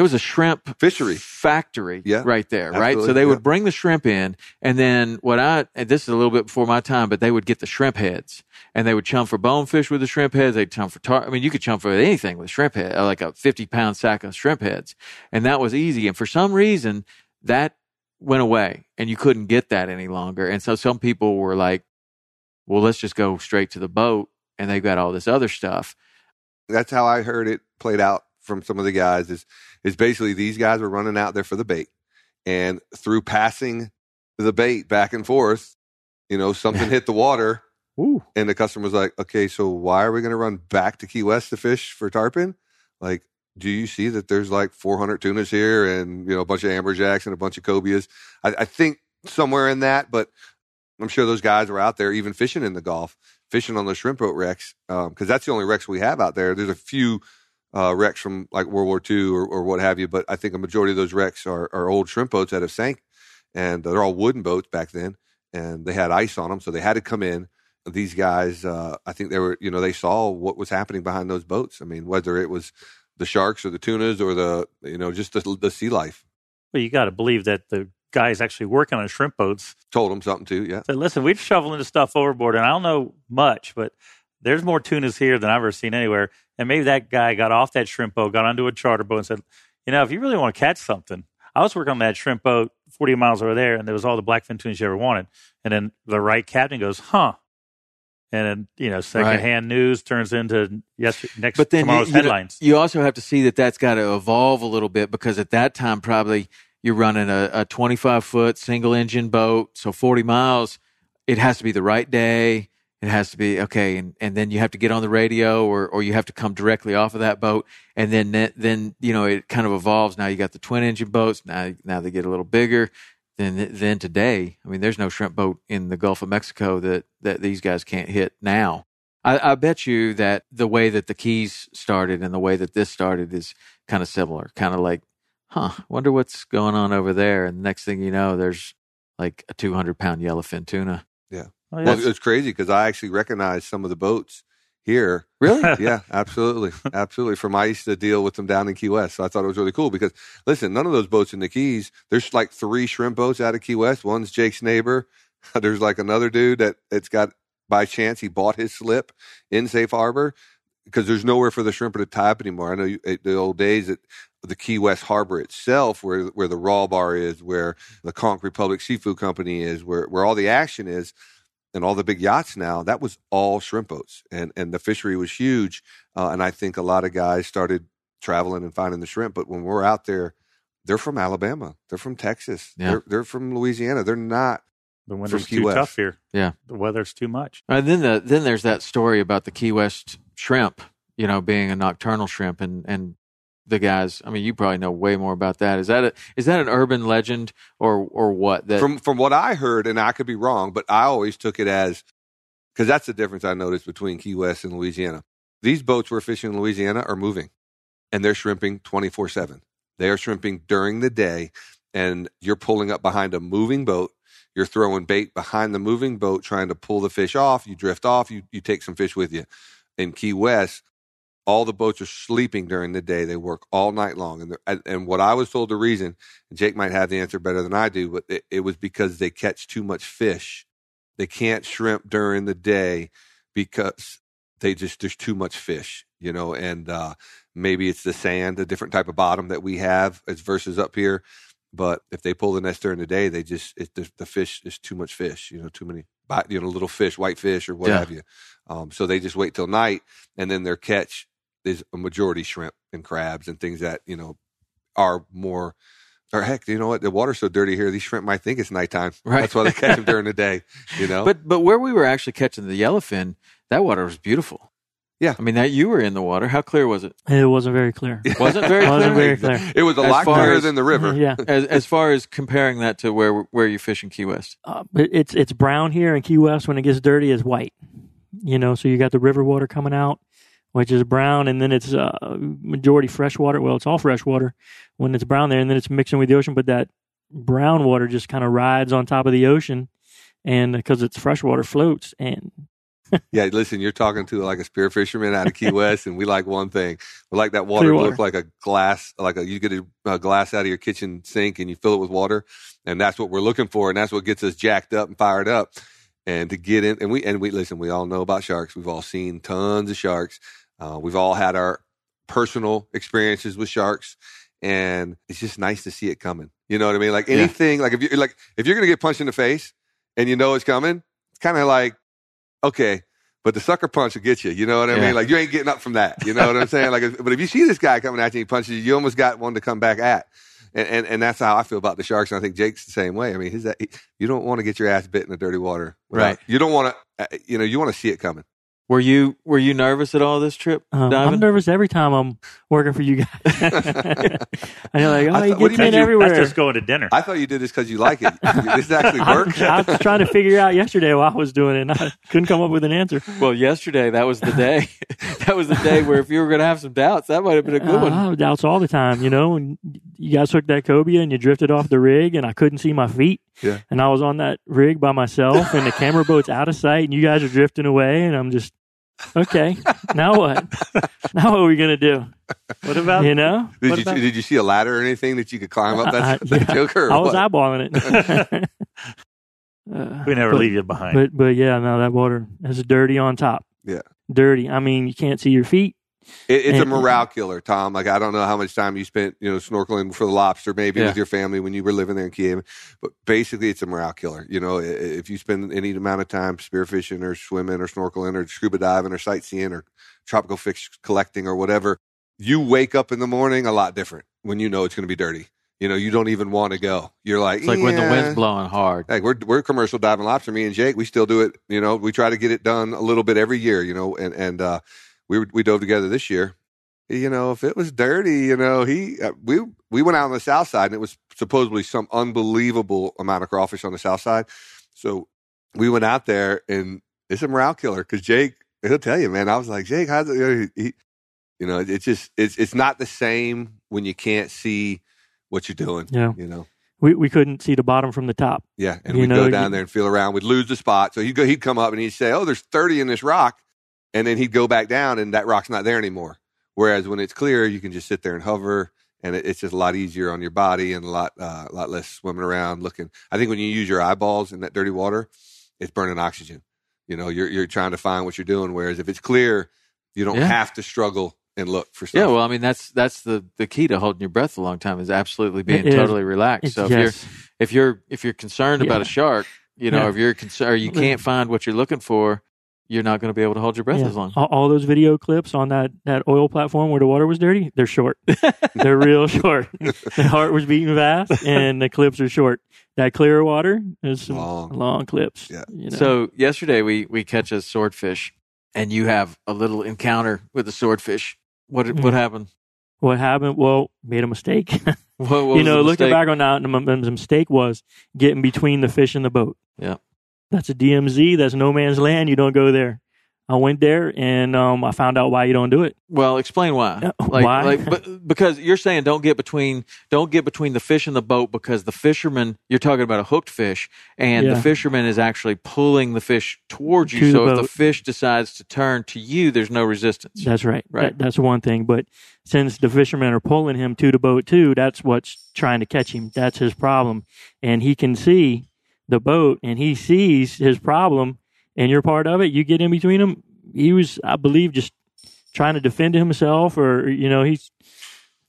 there was a shrimp
Fishery.
factory
Yeah.
right there, right? So they
Yeah.
would bring the shrimp in, and then what I and this is a little bit before my time, but they would get the shrimp heads, and they would chum for bonefish with the shrimp heads. They'd chum for tar. I mean, you could chum for anything with shrimp head, uh, like a fifty pound sack of shrimp heads, and that was easy. And for some reason, that went away, and you couldn't get that any longer. And so some people were like, "Well, let's just go straight to the boat," and they've got all this other stuff.
that's how I heard it played out from some of the guys. Is is basically these guys were running out there for the bait, and through passing the bait back and forth, you know, something hit the water,
Ooh.
and the customer was like, "Okay, so why are we going to run back to Key West to fish for tarpon? Like, do you see that there's like 400 tunas here, and you know, a bunch of amberjacks and a bunch of cobias? I, I think somewhere in that, but I'm sure those guys were out there even fishing in the Gulf, fishing on those shrimp boat wrecks because um, that's the only wrecks we have out there. There's a few uh, wrecks from like World War II or, or, what have you, but I think a majority of those wrecks are, are old shrimp boats that have sank, and they're all wooden boats back then, and they had ice on them, so they had to come in. These guys, uh, I think they were, you know, they saw what was happening behind those boats. I mean, whether it was the sharks or the tunas or the, you know, just the, the sea life.
Well, you got to believe that the guys actually working on shrimp boats
told them something too. Yeah.
Said, listen, we're shoveling this stuff overboard, and I don't know much, but there's more tunas here than I've ever seen anywhere. And maybe that guy got off that shrimp boat, got onto a charter boat, and said, you know, if you really want to catch something, I was working on that shrimp boat 40 miles over there, and there was all the blackfin tunas you ever wanted. And then the right captain goes, huh. And then, you know, secondhand right. news turns into yes, next but then tomorrow's
you,
headlines.
You also have to see that that's got to evolve a little bit because at that time, probably you're running a, a 25 foot single engine boat, so 40 miles. It has to be the right day. It has to be okay, and, and then you have to get on the radio, or or you have to come directly off of that boat, and then then you know it kind of evolves. Now you got the twin engine boats. Now now they get a little bigger. Then then today, I mean, there's no shrimp boat in the Gulf of Mexico that that these guys can't hit now. I, I bet you that the way that the Keys started and the way that this started is kind of similar. Kind of like huh, wonder what's going on over there. And next thing you know, there's like a 200 pound yellowfin tuna.
Oh, well, it's crazy because I actually recognize some of the boats here.
Really?
yeah, absolutely. absolutely. From I used to deal with them down in Key West. So I thought it was really cool because listen, none of those boats in the Keys, there's like three shrimp boats out of Key West. One's Jake's neighbor. There's like another dude that it's got by chance he bought his slip in Safe Harbor because there's nowhere for the shrimper to tie up anymore. I know you, eh, the old days that the Key West Harbor itself, where where the Raw Bar is, where the Conch Republic Seafood Company is, where where all the action is, and all the big yachts now. That was all shrimp boats, and and the fishery was huge. Uh, and I think a lot of guys started traveling and finding the shrimp. But when we're out there, they're from Alabama, they're from Texas, yeah. they're they're from Louisiana. They're not.
The winter's too West. tough here.
Yeah,
the weather's too much.
And then the then there's that story about the Key West shrimp you know, being a nocturnal shrimp and, and the guys. I mean, you probably know way more about that. Is that a, is that an urban legend or or what? That
from from what I heard, and I could be wrong, but I always took it as because that's the difference I noticed between Key West and Louisiana. These boats we're fishing in Louisiana are moving, and they're shrimping twenty four seven. They are shrimping during the day, and you're pulling up behind a moving boat. You're throwing bait behind the moving boat, trying to pull the fish off. You drift off. You you take some fish with you. In Key West, all the boats are sleeping during the day. They work all night long. And and what I was told the reason, Jake might have the answer better than I do, but it, it, was because they catch too much fish. They can't shrimp during the day because they just there's too much fish, you know. And uh, maybe it's the sand, a different type of bottom that we have as versus up here. But if they pull the nest during the day, they just it, the, the fish is too much fish, you know, too many you know little fish, white fish or what yeah. have you. Um, so they just wait till night, and then their catch is a majority shrimp and crabs and things that you know are more or heck, you know what? The water's so dirty here; these shrimp might think it's nighttime. Right. That's why they catch them during the day. You know.
But but where we were actually catching the yellowfin, that water was beautiful.
Yeah,
I mean that you were in the water. How clear was it?
It wasn't very clear.
wasn't very clear.
wasn't very clear.
It was a as lot clearer as, than the river.
Yeah.
As, as far as comparing that to where where you fish in Key West,
uh, it's it's brown here in Key West. When it gets dirty, it's white. You know, so you got the river water coming out which is brown, and then it's uh, majority freshwater. Well, it's all freshwater when it's brown there, and then it's mixing with the ocean. But that brown water just kind of rides on top of the ocean, and because it's freshwater, floats. And
yeah, listen, you're talking to like a spear fisherman out of Key West, and we like one thing: we like that water, water. look like a glass, like a you get a, a glass out of your kitchen sink and you fill it with water, and that's what we're looking for, and that's what gets us jacked up and fired up and to get in and we and we listen we all know about sharks we've all seen tons of sharks uh, we've all had our personal experiences with sharks, and it's just nice to see it coming. You know what I mean? Like anything, yeah. like if you're like if you're gonna get punched in the face and you know it's coming, it's kind of like okay, but the sucker punch will get you. You know what I yeah. mean? Like you ain't getting up from that. You know what I'm saying? Like, but if you see this guy coming at you and he punches you, you almost got one to come back at. And, and, and that's how I feel about the sharks. And I think Jake's the same way. I mean, that, you don't want to get your ass bit in the dirty water.
Right.
You don't want to, uh, you know, you want to see it coming.
Were you were you nervous at all this trip,
Um, I'm nervous every time I'm working for you guys. and you're like, oh,
I
he
thought- what
gets
do
in
mean?
everywhere.
That's just going to dinner.
I thought you did this because you like it. this actually
I,
works.
I was trying to figure out yesterday while I was doing it, and I couldn't come up with an answer.
Well, yesterday that was the day. that was the day where if you were going to have some doubts, that might have been a good
Uh,
one.
I have doubts all the time, you know. And you guys took that cobia and you drifted off the rig, and I couldn't see my feet.
Yeah.
And I was on that rig by myself, and the camera boat's out of sight, and you guys are drifting away, and I'm just okay. now what? Now what are we gonna do?
What about
You know?
Did you
about-
did you see a ladder or anything that you could climb up that,
I-
that
yeah.
joker?
I was
what?
eyeballing it. Uh,
we never
but-
leave you behind?
But but yeah, no, that water is dirty on top.
Yeah.
dirty. I mean, you can't see your feet.
It, it's a
And-
morale killer, Tom. Like I don't know how much time you spent, you know, snorkeling for the lobster, maybe
Yeah.
with your family when you were living there in Key West. But basically, it's a morale killer. You know, if you spend any amount of time spearfishing or swimming or snorkeling or scuba diving or sightseeing or tropical fish collecting or whatever, you wake up in the morning a lot different when you know it's going to be dirty. You know, you don't even want to go. You're like,
It's like when the wind's blowing hard.
Like we're we're commercial diving lobster. Me and Jake, we still do it. You know, we try to get it done a little bit every year. You know, and and uh, we were- we dove together this year. You know, if it was dirty, you know, he uh, we we went out on the south side, and it was supposedly some unbelievable amount of crawfish on the south side. So we went out there, and it's a morale killer because Jake, he'll tell you, man. I was like, Jake, how's it? He, you know, it's just it's it's not the same when you can't see what you're doing.
Yeah.
You know.
We we couldn't see the bottom from the top.
Yeah, and
You
we'd
know,
go down
you-
there and feel around. We'd lose the spot, so he'd go. He'd come up and he'd say, "Oh, there's 30 in this rock," and then he'd go back down, and that rock's not there anymore. Whereas when it's clear, you can just sit there and hover, and it, it's just a lot easier on your body and a lot, uh, a lot less swimming around looking. I think when you use your eyeballs in that dirty water, it's burning oxygen. You know, you're you're trying to find what you're doing. Whereas if it's clear, you don't
Yeah.
have to struggle and look for stuff.
Yeah, well, I mean that's that's the the key to holding your breath a long time is absolutely being
It is.
totally relaxed.
It's
So if
yes.
you're if you're if you're concerned about a shark, you know,
Yeah.
if you're concerned or you can't find what you're looking for, you're not going to be able to hold your breath
Yeah.
as long.
All, all those video clips on that, that oil platform where the water was dirty, they're short. they're real short. the heart was beating fast, and the clips are short. That clear water is some
Long.
long, clips.
Yeah.
You know?
So yesterday we we catch a swordfish, and you have a little encounter with a swordfish. What what happened?
what happened? Well, made a mistake.
What, what
you
was
know,
the
looking
mistake?
back on that, the, the mistake was getting between the fish and the boat.
Yeah.
That's a DMZ. That's no man's land. You don't go there. I went there and um, I found out why you don't do it.
Well, explain why.
Yeah,
Like,
why?
like, but, because you're saying don't get between don't get between the fish and the boat because the fisherman you're talking about a hooked fish and the fisherman is actually pulling the fish towards you.
To the
so if the fish decides to turn to you, there's no resistance.
That's right.
Right.
That, that's one thing. But since the fishermen are pulling him to the boat too, that's what's trying to catch him. That's his problem. And he can see the boat and he sees his problem and you're part of it. You get in between him. He was, I believe, just trying to defend himself or, you know, he's,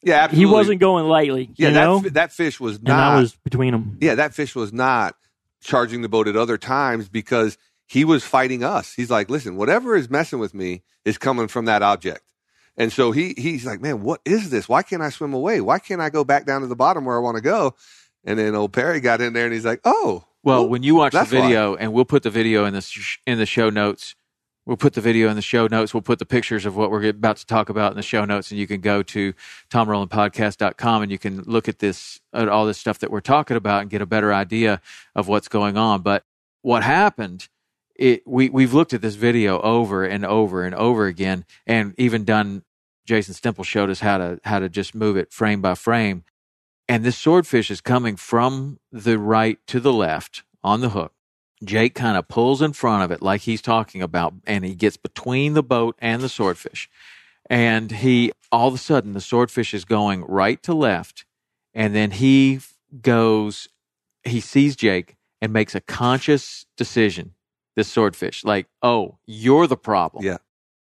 yeah,
he wasn't going lightly,
Yeah,
you
that
know?
that fish was
and
not.
I was between them.
Yeah, that fish was not charging the boat at other times because he was fighting us. He's like, listen, whatever is messing with me is coming from that object. And so he he's like, man, what is this? Why can't I swim away? Why can't I go back down to the bottom where I want to go? And then old Perry got in there and he's like, oh,
Well, when you watch the
that's why.
video, and we'll put the video in the sh- in the show notes. We'll put the video in the show notes. We'll put the pictures of what we're about to talk about in the show notes, and you can go to tomrowlandpodcast.com and you can look at this at all this stuff that we're talking about and get a better idea of what's going on. But what happened? It we we've looked at this video over and over and over again, and even done. Jason Stemple showed us how to how to just move it frame by frame and this swordfish is coming from the right to the left on the hook. Jake kind of pulls in front of it like he's talking about, and he gets between the boat and the swordfish. And he, all of a sudden, the swordfish is going right to left. And then he goes, he sees Jake and makes a conscious decision, this swordfish, like, oh, you're the problem.
Yeah.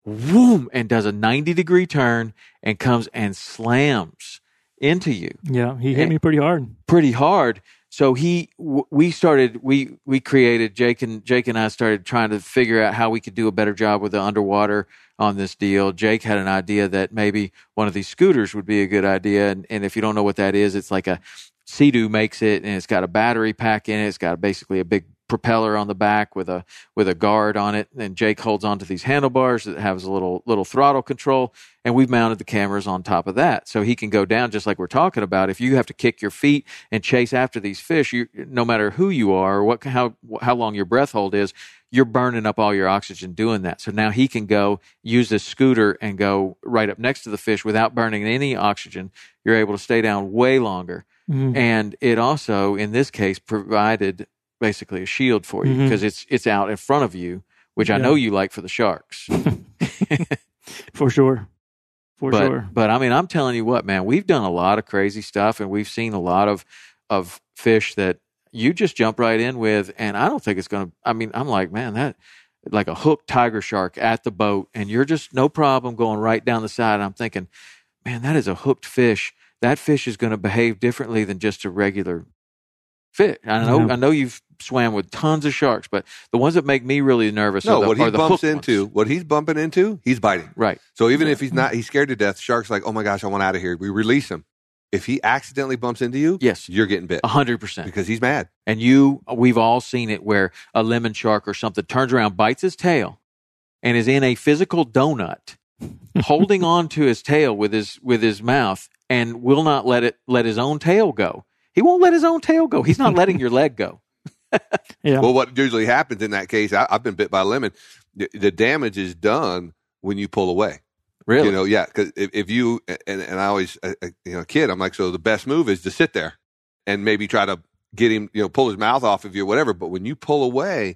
Whoom, and does a 90 degree turn and comes and slams into you
Yeah. He hit
And-
me pretty hard.
pretty hard. So he, w- we started, we we created Jake and Jake and I started trying to figure out how we could do a better job with the underwater on this deal. Jake had an idea that maybe one of these scooters would be a good idea, and, and if you don't know what that is, it's like a Sea-Doo makes it, and it's got a battery pack in it. It's got basically a big propeller on the back with a with a guard on it. And Jake holds onto these handlebars that has a little little throttle control. And we've mounted the cameras on top of that. So he can go down just like we're talking about. If you have to kick your feet and chase after these fish you no matter who you are or what how how long your breath hold is you're burning up all your oxygen doing that. So now he can go use this scooter and go right up next to the fish without burning any oxygen. You're able to stay down way longer.
Mhm.
and it also in this case provided basically a shield for you
Mhm.
because it's it's out in front of you which i
Yeah.
know you like for the sharks
for sure, for
but
sure.
but i mean i'm telling you what man we've done a lot of crazy stuff and we've seen a lot of of fish that you just jump right in with and i don't think it's gonna i mean i'm like man that like a hooked tiger shark at the boat and you're just no problem going right down the side i'm thinking man that is a hooked fish that fish is going to behave differently than just a regular fish i know
Yeah.
i know you've swam with tons of sharks but the ones that make me really nervous
No,
are the,
what he bumps into,
ones.
what he's bumping into, he's biting.
right
So even if he's not, he's scared to death. Shark's like, oh my gosh, I want out of here. We release him. If he accidentally bumps into you,
yes
you're getting bit
a hundred percent
because he's mad.
And you, we've all seen it where a lemon shark or something turns around, bites his tail, and is in a physical donut, holding on to his tail with his with his mouth, and will not let it let his own tail go. He won't let his own tail go. He's not letting your leg go.
Yeah.
Well, what usually happens in that case, I, I've been bit by a lemon. The, the damage is done when you pull away.
Really?
You know, yeah. Because if, if you and, and I always, uh, uh, you know, kid, I'm like, so the best move is to sit there and maybe try to get him, you know, pull his mouth off of you, or whatever. But when you pull away,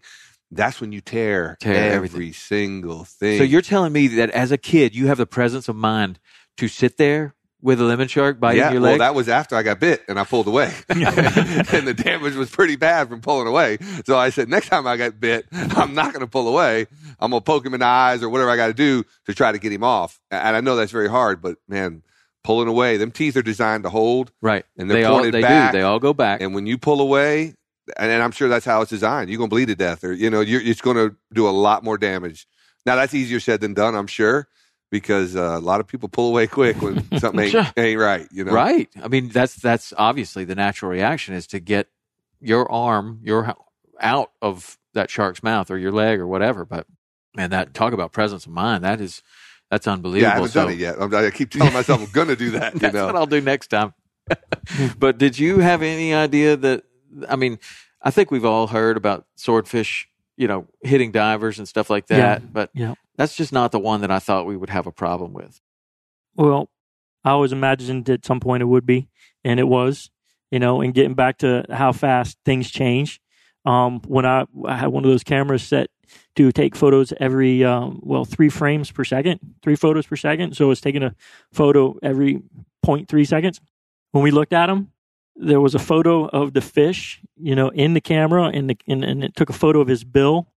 that's when you tear,
Tear
every
everything.
single thing.
so you're telling me that as a kid, you have the presence of mind to sit there with a lemon shark biting
yeah,
your leg?
well, that was after I got bit and I pulled away, and the damage was pretty bad from pulling away. So I said, next time I get bit, I'm not going to pull away. I'm going to poke him in the eyes or whatever I got to do to try to get him off. And I know that's very hard, but man, pulling away, them teeth are designed to hold,
right.
and they're
they all
pointed
they
back.
do. They all go back.
and when you pull away, and, and I'm sure that's how it's designed, you're going to bleed to death, or you know, you're, it's going to do a lot more damage. Now that's easier said than done, I'm sure, because uh, a lot of people pull away quick when something ain't,
Sure.
ain't right. You know,
Right. I mean, that's that's obviously the natural reaction is to get your arm, your out of that shark's mouth or your leg or whatever. But man, that talk about presence of mind. That is that's unbelievable.
Yeah, I haven't
So
done it yet. I'm, I keep telling myself I'm going to do that. You
That's
know,
what I'll do next time. but did you have any idea that? I mean, I think we've all heard about swordfish, you know, hitting divers and stuff like that.
Yeah.
But
Yeah.
That's just not the one that I thought we would have a problem with.
Well, I always imagined at some point it would be, and it was. You know, and getting back to how fast things change. Um, when I, I had one of those cameras set to take photos every um, well three frames per second, three photos per second. So it's taking a photo every 0.3 seconds. When we looked at them, there was a photo of the fish, you know, in the camera, and the and, and it took a photo of his bill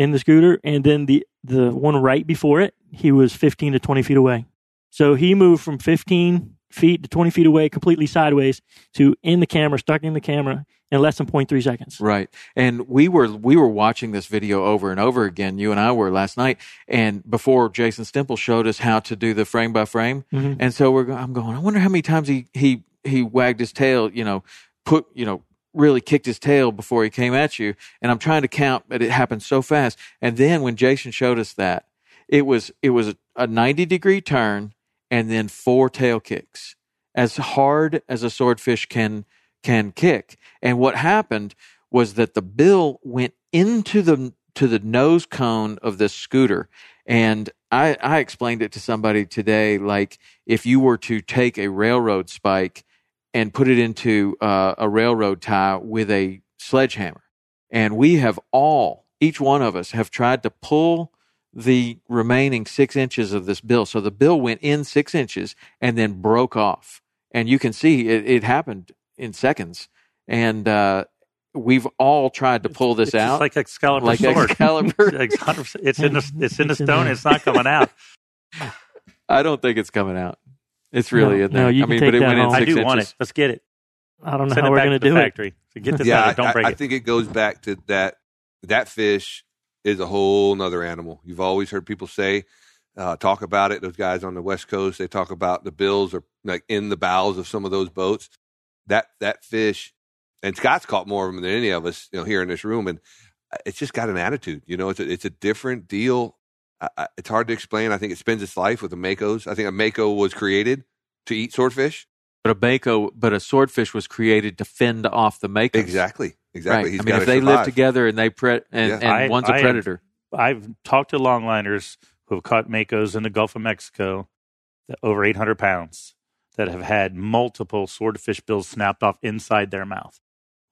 in the scooter, and then the the one right before it, he was 15 to 20 feet away. So he moved from 15 feet to 20 feet away, completely sideways, to in the camera, stuck in the camera in less than 0.3 seconds.
Right. And we were we were watching this video over and over again. You and I were last night, and before Jason Stemple showed us how to do the frame by frame,
Mhm.
and so we're I'm going. I wonder how many times he he he wagged his tail. You know, put you know really kicked his tail before he came at you. And I'm trying to count, but it happened so fast. And then when Jason showed us that, it was it was a 90 degree turn and then four tail kicks, as hard as a swordfish can can kick. And what happened was that the bill went into the to the nose cone of this scooter. And I, I explained it to somebody today, like if you were to take a railroad spike and put it into uh, a railroad tie with a sledgehammer. And we have all, each one of us, have tried to pull the remaining six inches of this bill. So the bill went in six inches and then broke off. And you can see it, it happened in seconds. And uh, we've all tried to pull this
it's
out.
like Excalibur
Like
sword.
Excalibur.
It's in the it's in the stone. It's not coming out.
I don't think it's coming out. It's really
No,
in there.
no, you
I
can
mean,
take
but it
that
went in
home.
I
six
do want it. Let's get it.
I don't know
Send
how we're going
to
to
the
do it.
factory. So get this
yeah,
out. Don't
I,
break
I
it.
think it goes back to that. That fish is a whole nother animal. You've always heard people say, uh, talk about it. Those guys on the West Coast, they talk about the bills are like in the bowels of some of those boats. That that fish and Scott's caught more of them than any of us, you know, here in this room. And uh, it's just got an attitude. You know, it's a, it's a different deal. I, I, it's hard to explain. I think it spends its life with the makos. I think a mako was created to eat swordfish.
But a mako, but a swordfish was created to fend off the makos.
Exactly. Exactly.
Right.
He's
I mean, if they
survive.
live together and they pre- and,
Yeah.
and
I-
one's a
I am-
predator.
I've talked to longliners who have caught makos in the Gulf of Mexico, that over 800 pounds, that have had multiple swordfish bills snapped off inside their mouth.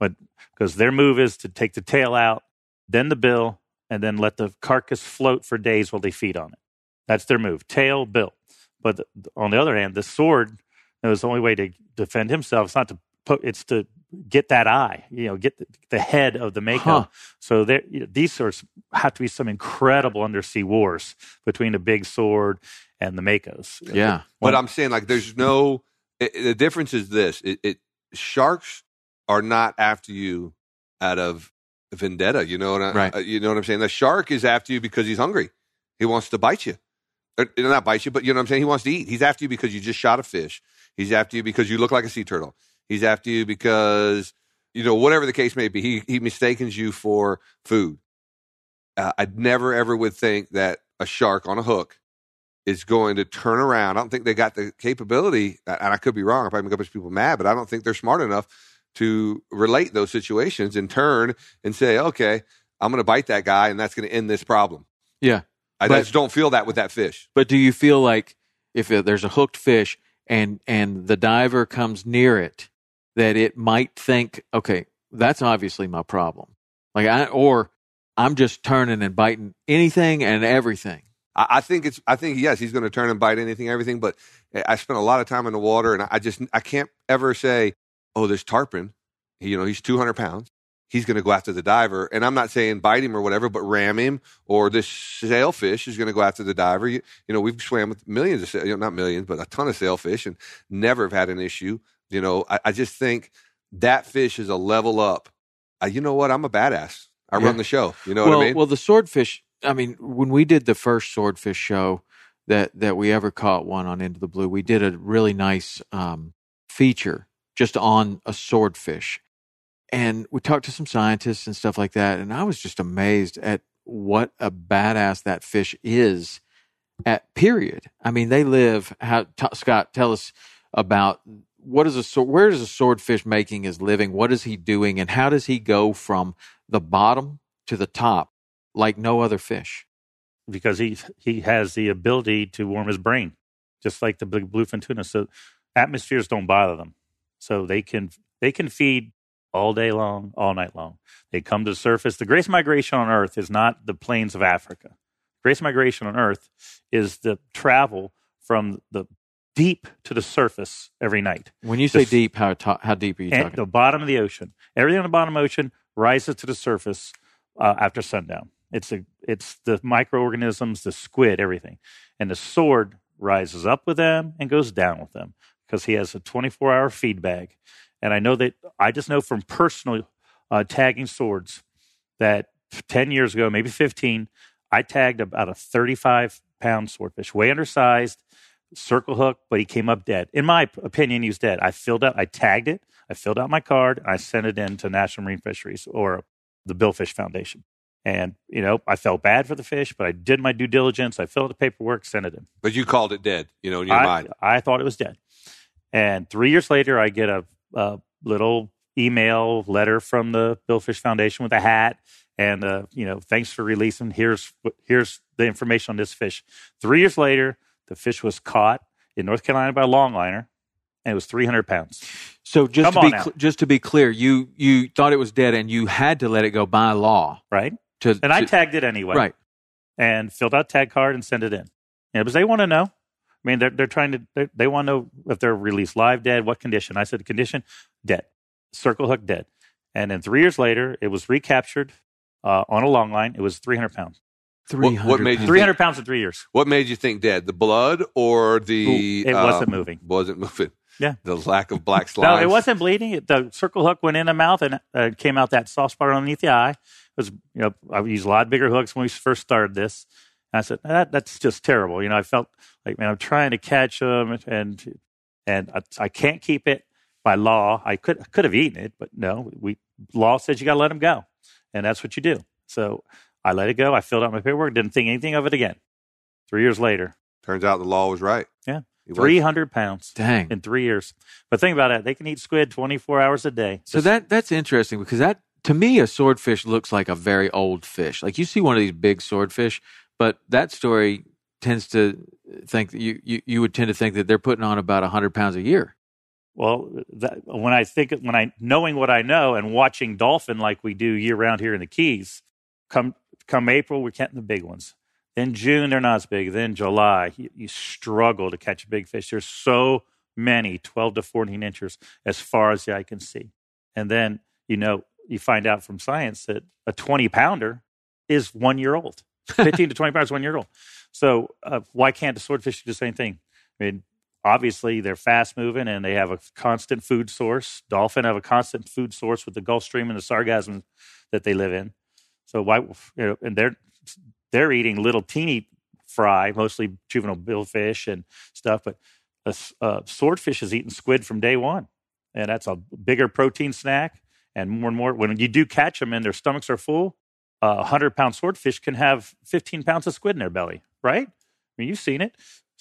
But because their move is to take the tail out, then the bill, and then let the carcass float for days while they feed on it. That's their move: tail, bill. But on the other hand, the sword knows the only way to defend himself. It's not to put; it's to get that eye. You know, get the, the head of the mako.
Huh.
So there, you know, these sorts have to be some incredible undersea wars between the big sword and the makos.
Yeah.
But I'm saying like there's no it, the difference is this. It, it sharks are not after you out of vendetta, you know what I,
Right.
uh, you know what I'm saying? The shark is after you because he's hungry. He wants to bite you. Or, not bite you, but you know what I'm saying? He wants to eat. He's after you because you just shot a fish. He's after you because you look like a sea turtle. He's after you because you know whatever the case may be. He he mistakes you for food. Uh, I never ever would think that a shark on a hook is going to turn around. I don't think they got the capability, and I could be wrong. I probably make a bunch of people mad, but I don't think they're smart enough to relate those situations and turn and say, "Okay, I'm going to bite that guy, and that's going to end this problem."
Yeah.
I
But-
just don't feel that with that fish.
But do you feel like if there's a hooked fish and and the diver comes near it, that it might think, okay, that's obviously my problem. Like I or I'm just turning and biting anything and everything.
I, I think it's. I think yes, he's going to turn and bite anything, everything. But I spent a lot of time in the water, and I just I can't ever say, "Oh, there's tarpon." You know, he's 200 pounds. He's going to go after the diver, and I'm not saying bite him or whatever, but ram him. Or this sailfish is going to go after the diver. You, you know, we've swam with millions of, sail- you know, not millions, but a ton of sailfish, and never have had an issue. You know, I, I just think that fish is a level up. Uh, you know what? I'm a badass. I
Yeah.
run the show. You know
well,
what I mean?
well, the swordfish. I mean, when we did the first swordfish show that that we ever caught one on Into the Blue, we did a really nice um, feature just on a swordfish, and we talked to some scientists and stuff like that. And I was just amazed at what a badass that fish is. At period. I mean, they live. How t- Scott tell us about what is a? Where is a swordfish making his living? What is he doing, and how does he go from the bottom to the top like no other fish.
because he he has the ability to warm his brain, just like the big bluefin tuna. So atmospheres don't bother them, so they can they can feed all day long, all night long. They come to the surface. The greatest migration on Earth is not the plains of Africa. Greatest migration on Earth is the travel from the deep to the surface every night.
When you say deep, how how deep are you talking?
the bottom of the ocean. Everything on the bottom of the ocean rises to the surface uh, after sundown. It's a it's the microorganisms, the squid, everything, and the sword rises up with them and goes down with them because he has a 24 hour feedback. And I know that I just know from personal uh, tagging swords that 10 years ago, maybe 15, I tagged about a 35 pound swordfish, way undersized, circle hook, but he came up dead. In my opinion, he was dead. I filled out, I tagged it, I filled out my card, and I sent it in to National Marine Fisheries or the Billfish Foundation. And, you know, I felt bad for the fish, but I did my due diligence. I filled out the paperwork, sent it in.
But you called it dead, you know, in your
I,
mind.
I thought it was dead. And three years later, I get a, a little email letter from the Billfish Foundation with a hat and, uh, you know, thanks for releasing. Here's here's the information on this fish. Three years later, the fish was caught in North Carolina by a longliner, and it was 300 pounds.
so just
Come
to be cl- just to be clear, you you thought it was dead and you had to let it go by law
Right,
to
and I
to-
tagged it anyway.
right.
and filled out tag card and sent it in. Yeah, because they want to know. I mean, they're they're trying to they, they want to know if they're released live, dead, what condition. I said condition dead, circle hook dead, and then three years later, it was recaptured uh, on a long line. It was three hundred pounds,
Three
What- what made you
hundred.
three hundred pounds in three years.
What made you think dead? The blood or the?
It wasn't
um,
moving.
Wasn't moving.
Yeah.
The lack of black slime.
No, it wasn't bleeding. The circle hook went in the mouth and uh, came out that soft spot underneath the eye. It was you know I used a lot bigger hooks when we first started this. And I said that that's just terrible. You know, I felt like man, I'm trying to catch them and and I, I can't keep it. by law, I could could have eaten it, but no, we law says you got to let them go, and that's what you do. So I let it go. I filled out my paperwork. Didn't think anything of it again. Three years later,
Turns out the law was right.
Yeah.
He was.
three hundred pounds
Dang.
in three years. But think about it; they can eat squid twenty four hours a day.
So that that's interesting because that to me a swordfish looks like a very old fish. Like you see one of these big swordfish, but that story tends to think that you you, you would tend to think that they're putting on about hundred pounds a year.
Well, that, when I think when I knowing what I know and watching dolphin like we do year round here in the Keys, come come April we're catching the big ones. Then June they're not as big. Then July you, you struggle to catch a big fish. There's so many, twelve to fourteen inches as far as the eye can see. And then you know you find out from science that a twenty pounder is one year old. Fifteen to twenty pounds, one year old. So uh, why can't the swordfish do the same thing? I mean, obviously they're fast moving and they have a constant food source. Dolphin have a constant food source with the Gulf Stream and the sargassum that they live in. So why, you know, and they're they're eating little teeny fry, mostly juvenile billfish and stuff. But a swordfish is eating squid from day one, and that's a bigger protein snack. And more and more, when you do catch them and their stomachs are full, a hundred pound swordfish can have fifteen pounds of squid in their belly, right? I mean, you've seen it.